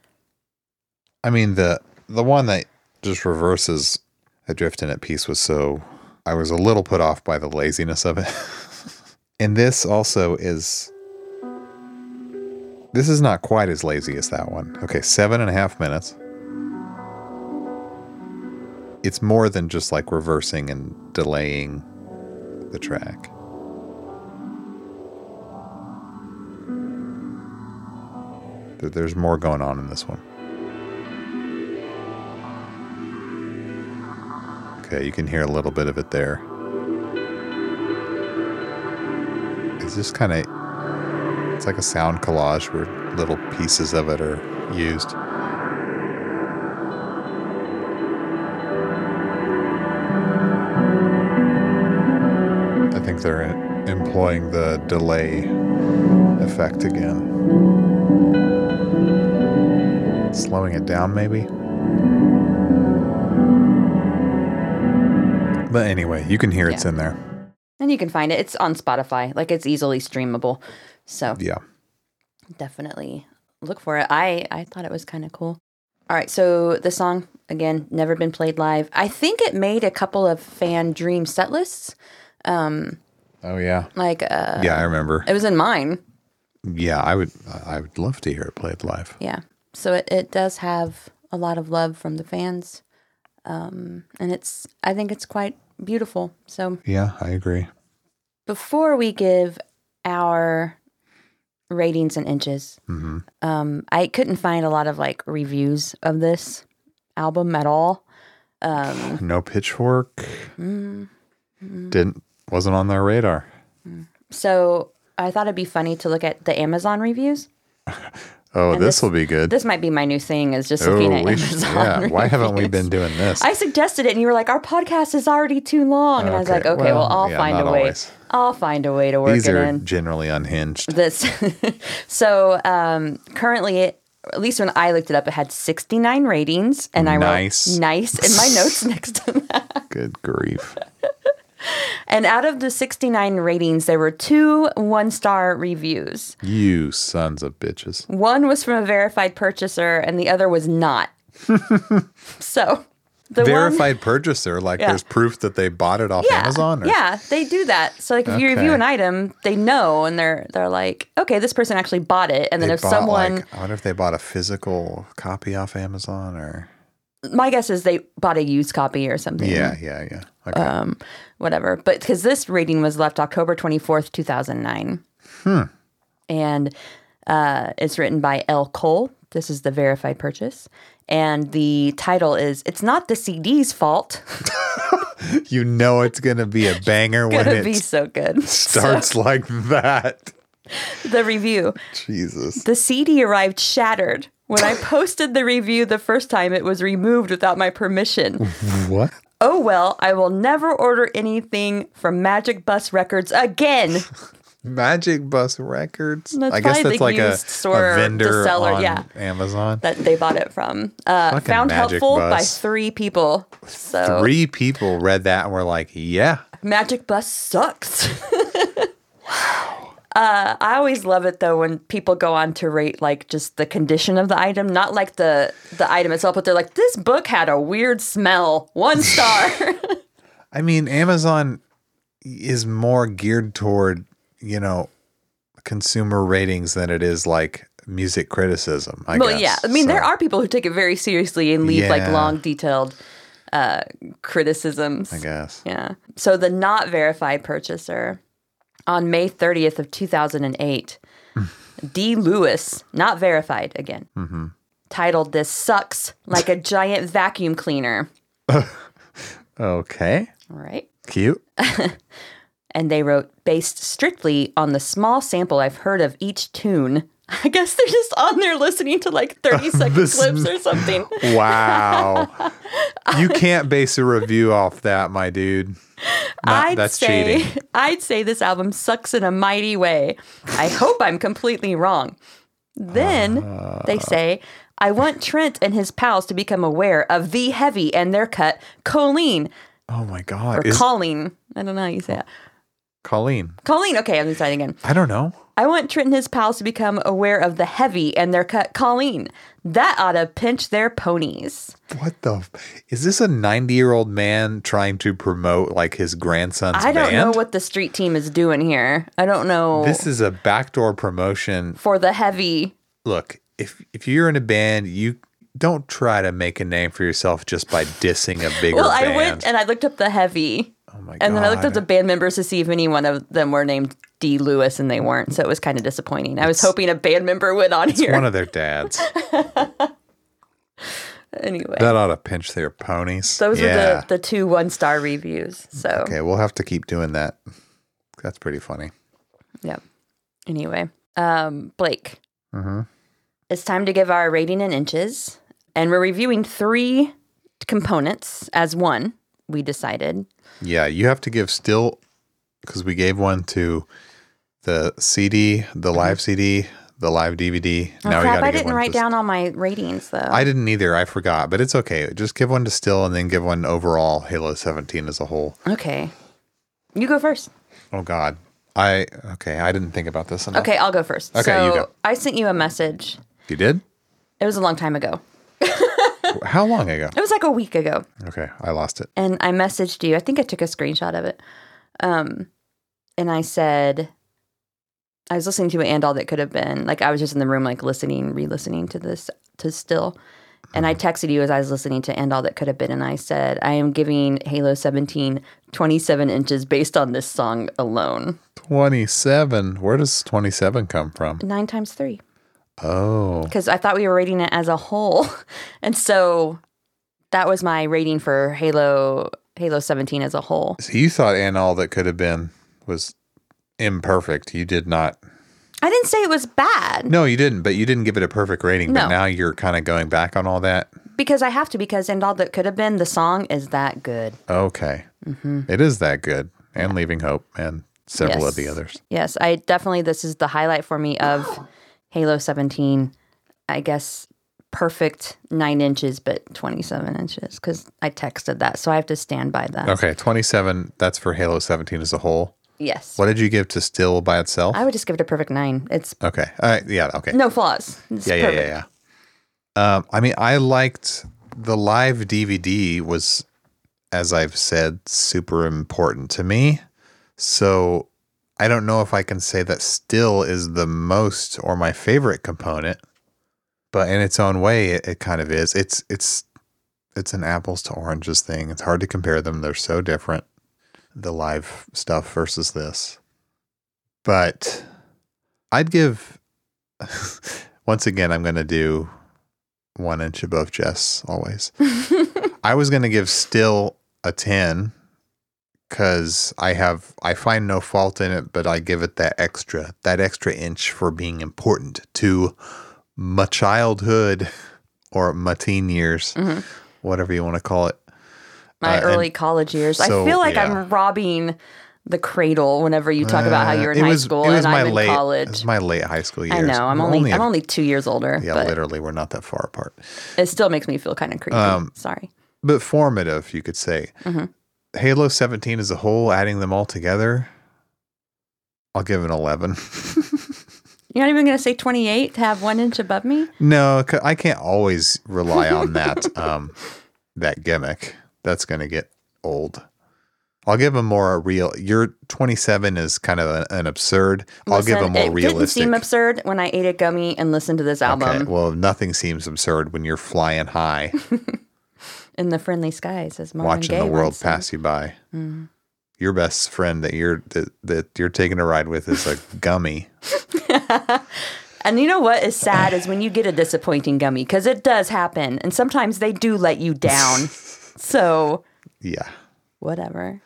I mean the the one that just reverses Adrift and at Peace was so I was a little put off by the laziness of it. [laughs] and this also is this is not quite as lazy as that one. Okay, seven and a half minutes. It's more than just like reversing and delaying the track. There's more going on in this one. Okay, you can hear a little bit of it there. It's just kind of, it's like a sound collage where little pieces of it are used. Think they're employing the delay effect again. Slowing it down, maybe? But anyway, you can hear it's in there. And you can find it. It's on Spotify. Like it's easily streamable. So Yeah. definitely look for it. I I thought it was kind of cool. All right, so the song again never been played live. I think it made a couple of fan dream set lists. Oh yeah. Like uh Yeah, I remember. it was in mine. Yeah, I would. I would love to hear it played live. Yeah. So it, it does have a lot of love from the fans. Um and it's I think it's quite beautiful. So Yeah, I agree. before we give our ratings and inches, hmm um, I couldn't find a lot of like reviews of this album at all. Um, No pitchfork. mm, Didn't wasn't on their radar. so I thought it'd be funny to look at the Amazon reviews. [laughs] Oh, this this- will be good. This might be my new thing is just oh, looking at should- Amazon. yeah. Why [laughs] haven't we been doing this? I suggested it, and you were like, "Our podcast is already too long," and I was like, "Okay, well, well, I'll yeah, find a way. always. I'll find a way to work These it are in." generally unhinged. This [laughs] so um, currently, it, at least when I looked it up, it had 69 ratings, and I Nice. wrote "nice" in my notes next to that. Good grief. And out of the 69 ratings, there were two one-star reviews. You sons of bitches. One was from a verified purchaser, and the other was not. [laughs] so the one, Verified purchaser, like Yeah. there's proof that they bought it off yeah, Amazon. Or? yeah, they do that. So like if you review an item, they know, and they're they're like, okay, this person actually bought it. And then They if someone, like, I wonder if they bought a physical copy off Amazon or. my guess is they bought a used copy or something. Yeah, yeah, yeah. Okay. um, whatever. But because this rating was left October 24th, 2009. And uh, it's written by L. Cole. This is the verified purchase. And the title is It's Not the CD's Fault. [laughs] you know it's gonna be a banger when Gonna it be so good. [laughs] starts like that. The review Jesus. The CD arrived shattered. When I [laughs] posted the review the first time, it was removed without my permission. What? Oh well, I will never order anything from Magic Bus Records again. [laughs] Magic Bus Records. That's I guess that's like a, store, a vendor seller, on yeah. Amazon. that they bought it from. Uh, found Magic helpful by three people. So Three people read that and were like, "Yeah, Magic Bus sucks. [laughs] wow. Uh, I always love it though when people go on to rate like just the condition of the item, not like the the item itself, but they're like, this book had a weird smell. One star. [laughs] I mean, Amazon is more geared toward, you know, consumer ratings than it is like music criticism. I well, guess. yeah. I mean, there are people who take it very seriously and leave like long, detailed uh, criticisms. I guess. Yeah. So the not verified purchaser on May 30th of 2008, D. Lewis, not verified again, mm-hmm. titled this sucks like a giant vacuum cleaner. Okay. All right. Cute. [laughs] And they wrote based strictly on the small sample I've heard of each tune. I guess they're just on there listening to like [laughs] 30 second This- clips or something. Wow. [laughs] you can't base a review off that, my dude. Not- I'd that's say cheating. [laughs] I'd say this album sucks in a mighty way. I hope I'm completely wrong. Then they Uh. say, I want Trent and his pals to become aware of the heavy and their cut Colleen Oh my or God. Is Colleen. I don't know how you say it. Colleen? Colleen. Okay, I'm starting again. I don't know. I want Trent and his pals to become aware of the heavy and their cut Colleen. That ought to pinch their ponies. What the? f- Is this a 90 year old man trying to promote like his grandson's band? I don't know what the street team is doing here. I don't know This is a backdoor promotion. for the heavy. Look, if if you're in a band, you don't try to make a name for yourself just by dissing a bigger Well, band. Well, I went and I looked up the heavy. Oh my god! And then I looked up the band members to see if any one of them were named D. Lewis, and they weren't. So it was kind of disappointing. I was hoping a band member went on here. one of their dads. [laughs] anyway, that ought to pinch their ponies. those yeah. are the, the two one star reviews. So, okay, we'll have to keep doing that. That's pretty funny. yeah. Anyway, um, Blake, mm-hmm. it's time to give our rating in inches. And we're reviewing three components as one, we decided. Yeah, you have to give still because we gave one to the CD, mm-hmm. the live CD, the live DVD. Oh, now we crap, I didn't write down all my ratings though. I didn't either. I forgot, but it's okay. Just give one to Still, and then give one overall Halo 17 as a whole. okay. You go first. Oh God, I okay. I didn't think about this enough. Okay, I'll go first. Okay, so you go. I sent you a message. you did. It was a long time ago. [laughs] How long ago? It was like a week ago. Okay, I lost it. and I messaged you. I think I took a screenshot of it. Um, and I said, I was listening to it and all that could have been. Like I was just in the room, like listening, re-listening to this to still. And I texted you as I was listening to And All That Could Have Been, and I said, I am giving Halo 17 27 inches based on this song alone. 27. Where does 27 come from? Nine times three. Oh, Because I thought we were rating it as a whole. [laughs] And so that was my rating for Halo Halo 17 as a whole. so you thought and all that could have been was imperfect. You did not. I didn't say it was bad. No, you didn't. But you didn't give it a perfect rating. But now you're kind of going back on all that. Because I have to, because and all that could have been, the song is that good. Okay, mm-hmm. It is that good, and Leaving Hope, and several of the others. Yes, I definitely, this is the highlight for me of Halo 17. I guess perfect nine inches, but 27 inches, because I texted that. So I have to stand by that. Okay, 27. That's for Halo 17 as a whole. Yes. What did you give to Still by itself? I would just give it a perfect nine. It's okay. Right. Yeah. Okay. no flaws. It's yeah, yeah, perfect. yeah, yeah. Um, I mean, I liked the live DVD was, as I've said, super important to me. So I don't know if I can say that still is the most or my favorite component, but in its own way, it, it kind of is. It's it's it's an apples to oranges thing. It's hard to compare them. They're so different. The live stuff versus this, but I'd give. [laughs] Once again, I'm going to do one inch above Jess always. [laughs] I was going to give still a 10 because I have, I find no fault in it, but I give it that extra, that extra inch for being important to my childhood [laughs] or my teen years, whatever you want to call it. My Uh, early college years. so, I feel like yeah. I'm robbing the cradle whenever you talk about how you were in Uh, it high was, school was and I'm in late, It college. was my late high school years. I know. I'm We're only, a- I'm only two years older, yeah, literally, we're not that far apart. it still makes me feel kind of creepy. Um, Sorry. but formative, you could say. Mm-hmm. Halo 17 as a whole, adding them all together, I'll give an 11. [laughs] You're not even going to say 28 to have one inch above me? no, I can't always rely on that [laughs] um, that gimmick. That's going to get old. I'll give them more a real. Your 27 is kind of an, an absurd. I'll give them more it didn't seem absurd when I ate a gummy and listened to this album Okay, well, nothing seems absurd when you're flying high, [laughs] in the friendly skies, as Marvin watching Gaye the world pass you by. Mm-hmm. Your best friend that you're that, that you're taking a ride with is a [laughs] gummy. [laughs] And you know what is sad is when you get a disappointing gummy because it does happen, and sometimes they do let you down. [laughs] so Yeah. whatever.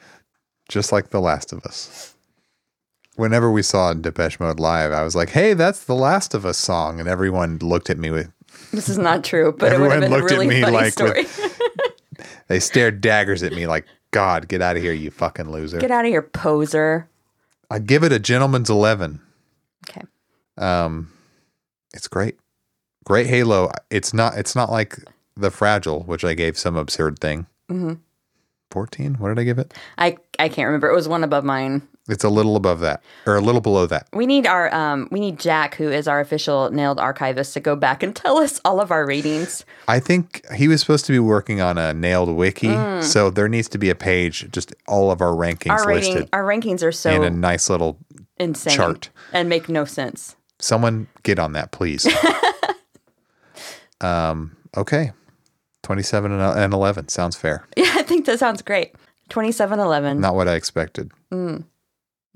just like The Last of Us. Whenever we saw Depeche Mode live, I was like, "Hey, that's the Last of Us song," and everyone looked at me with This is not true, but it would have Everyone looked at me like story. with- they stared daggers at me like, "God, get out of here, you fucking loser!" Get out of here, poser. I'd give it a gentleman's eleven. Okay. Um, it's great, great Halo. It's not. It's not like the Fragile, which I gave some absurd thing. Mm-hmm. Fourteen. What did I give it? I I can't remember. It was one above mine. It's a little above that, or a little below that. We need our um we need Jack, who is our official nailed archivist, to go back and [laughs] tell us all of our ratings. I think he was supposed to be working on a nailed wiki, so there needs to be a page, just all of our rankings Mm. Our rating listed our rankings are so in a nice little. insane chart. and make no sense. Someone get on that, please. [laughs] um. Okay, twenty-seven and and eleven sounds fair. Yeah, I think that sounds great. Twenty seven eleven. Not what I expected.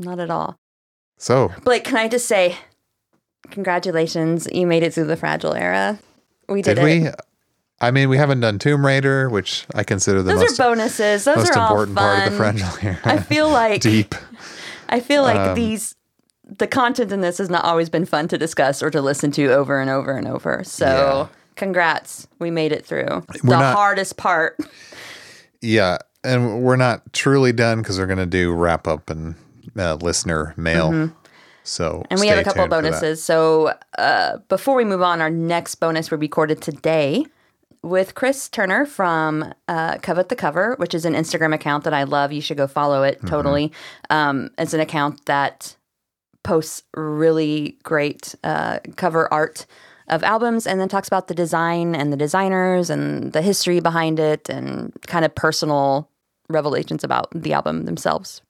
Not at all. So Blake, can I just say congratulations. You made it through the fragile era. We did, did we? I mean, we haven't done Tomb Raider, which I consider the Those most are bonuses. Those most are all important fun. part of the fragile era. I feel [laughs] like deep. I feel like Um, these the content in this has not always been fun to discuss or to listen to over and over and over. So Yeah. congrats. We made it through. We're the not- hardest part. [laughs] Yeah, and we're not truly done because we're gonna do wrap up and uh, listener mail. Mm-hmm. So And we have a couple of tuned for that. bonuses. So uh, before we move on, our next bonus we recorded today with Chris Turner from uh, Covet the Cover, which is an Instagram account that I love. You should go follow Mm-hmm. it totally. Um, it's an account that posts really great uh, cover art of albums and then talks about the design and the designers and the history behind it and kind of personal revelations about the album themselves.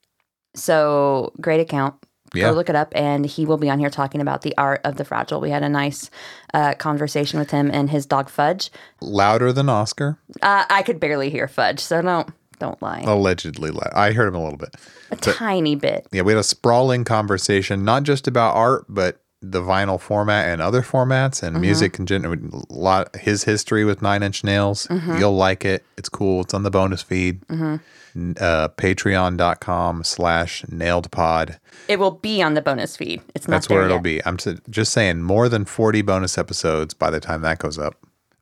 So great account. Yeah. Go look it up, and he will be on here talking about the art of the fragile. We had a nice uh, conversation with him and his dog Fudge. Louder than Oscar, Uh, I could barely hear Fudge, so don't don't lie. allegedly. Loud. I heard him a little bit. a tiny bit. Yeah, we had a sprawling conversation, not just about art, but the vinyl format and other formats and mm-hmm. music and gen- a lot his history with Nine Inch Nails. Mm-hmm. You'll like it. It's cool. It's on the bonus feed. Mm-hmm. N- Uh, Patreon.com slash nailed pod. It will be on the bonus feed. It's not That's where it'll yet. be. I'm just saying more than 40 bonus episodes by the time that goes up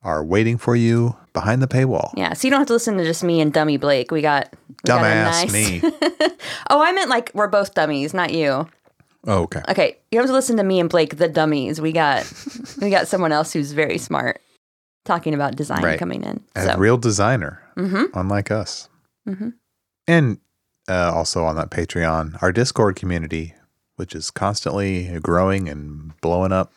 are waiting for you behind the paywall. Yeah, so you don't have to listen to just me and Dummy Blake. We got we got Dumbass nice- me. [laughs] Oh, I meant like we're both dummies, not you. Oh, okay. Okay, you have to listen to me and Blake, the dummies. We got [laughs] we got someone else who's very smart talking about design Right. coming in. A real designer, Mhm. unlike us. Mhm. And uh, also on that Patreon, our Discord community, which is constantly growing and blowing up.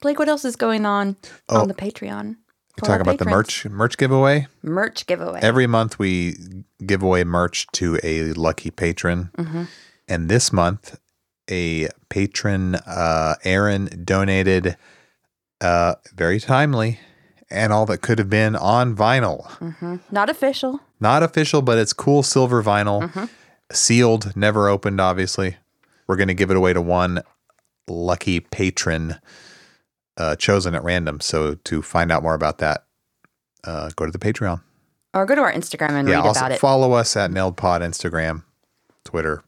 Blake, what else is going on Oh. on the Patreon? Talk about the merch merch giveaway. merch giveaway. Every month we give away merch to a lucky patron. Mm-hmm. And this month, a patron, uh, Aaron, donated uh, very timely and all that could have been on vinyl. Mm-hmm. Not official. Not official, but it's cool silver vinyl, Mm-hmm. sealed, never opened, obviously. We're going to give it away to one lucky patron uh, chosen at random. So to find out more about that, uh, go to the Patreon. Or go to our Instagram and yeah, read also about it. follow us at NailedPod Instagram, Twitter,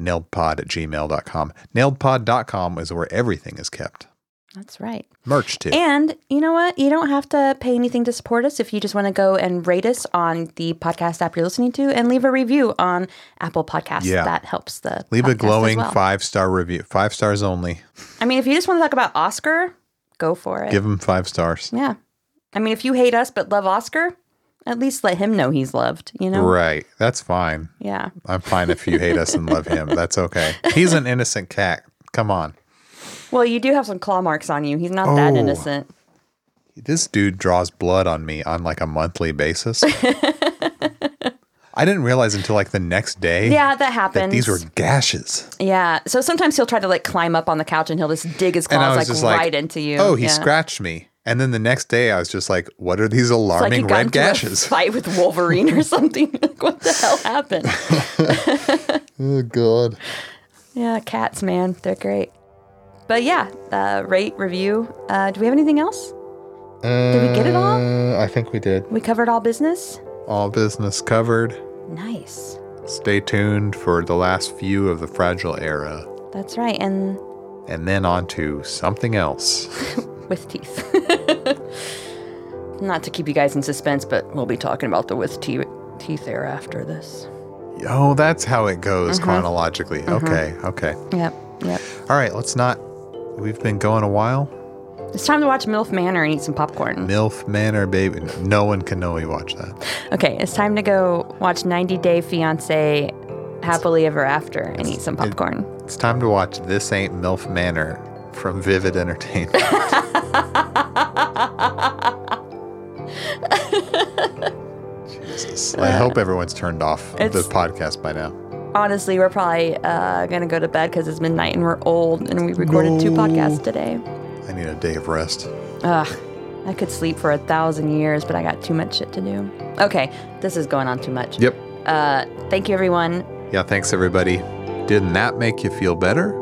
nailedpod at gmail.com. Nailedpod.com is where everything is kept. That's right. Merch too. And you know what? You don't have to pay anything to support us if you just want to go and rate us on the podcast app you're listening to and leave a review on Apple Podcasts. Yeah. That helps the Leave a glowing well. five star review. Five stars only. I mean, if you just want to talk about Oscar, go for it. Give him five stars. yeah. I mean, if you hate us but love Oscar, at least let him know he's loved, you know? Right. That's fine. Yeah. I'm fine if you hate us and love him. That's okay. He's an innocent cat. Come on. Well, you do have some claw marks on you. He's not that Oh. innocent. This dude draws blood on me on like a monthly basis. I didn't realize until like the next day Yeah, that happens. that these were gashes. Yeah. So sometimes he'll try to like climb up on the couch and he'll just dig his claws like like, right into you. Oh, he Yeah. scratched me. And then the next day I was just like, what are these like alarming got red gashes? fight with Wolverine or [laughs] something. [laughs] like, what the hell happened? [laughs] Oh god. yeah, cats, man, they're great. But yeah, uh, rate, review. Uh, do we have anything else? Did we get it all? I think we did. We covered all business. All business covered. Nice. Stay tuned for the last few of the fragile era. That's right, and And then on to something else. With teeth. [laughs] Not to keep you guys in suspense, but we'll be talking about the with teeth teeth era after this. Oh, that's how it goes Mm-hmm. chronologically. Okay, okay. Yep, yep. All right, let's not. We've been going a while. It's time to watch MILF Manor and eat some popcorn. MILF Manor, baby. No one can know we watch that. Okay, it's time to go watch 90 Day Fiance Happily Ever After and eat some popcorn. It's time to watch This Ain't MILF Manor from Vivid Entertainment. [laughs] Jesus. I hope everyone's turned off the It's- podcast by now. Honestly, we're probably uh, going to go to bed because it's midnight and we're old and we recorded two podcasts today. I need a day of rest. Ugh, I could sleep for a thousand years, but I got too much shit to do. Okay, this is going on too much. Yep. Uh, thank you, everyone. Yeah, thanks everybody. Didn't that make you feel better?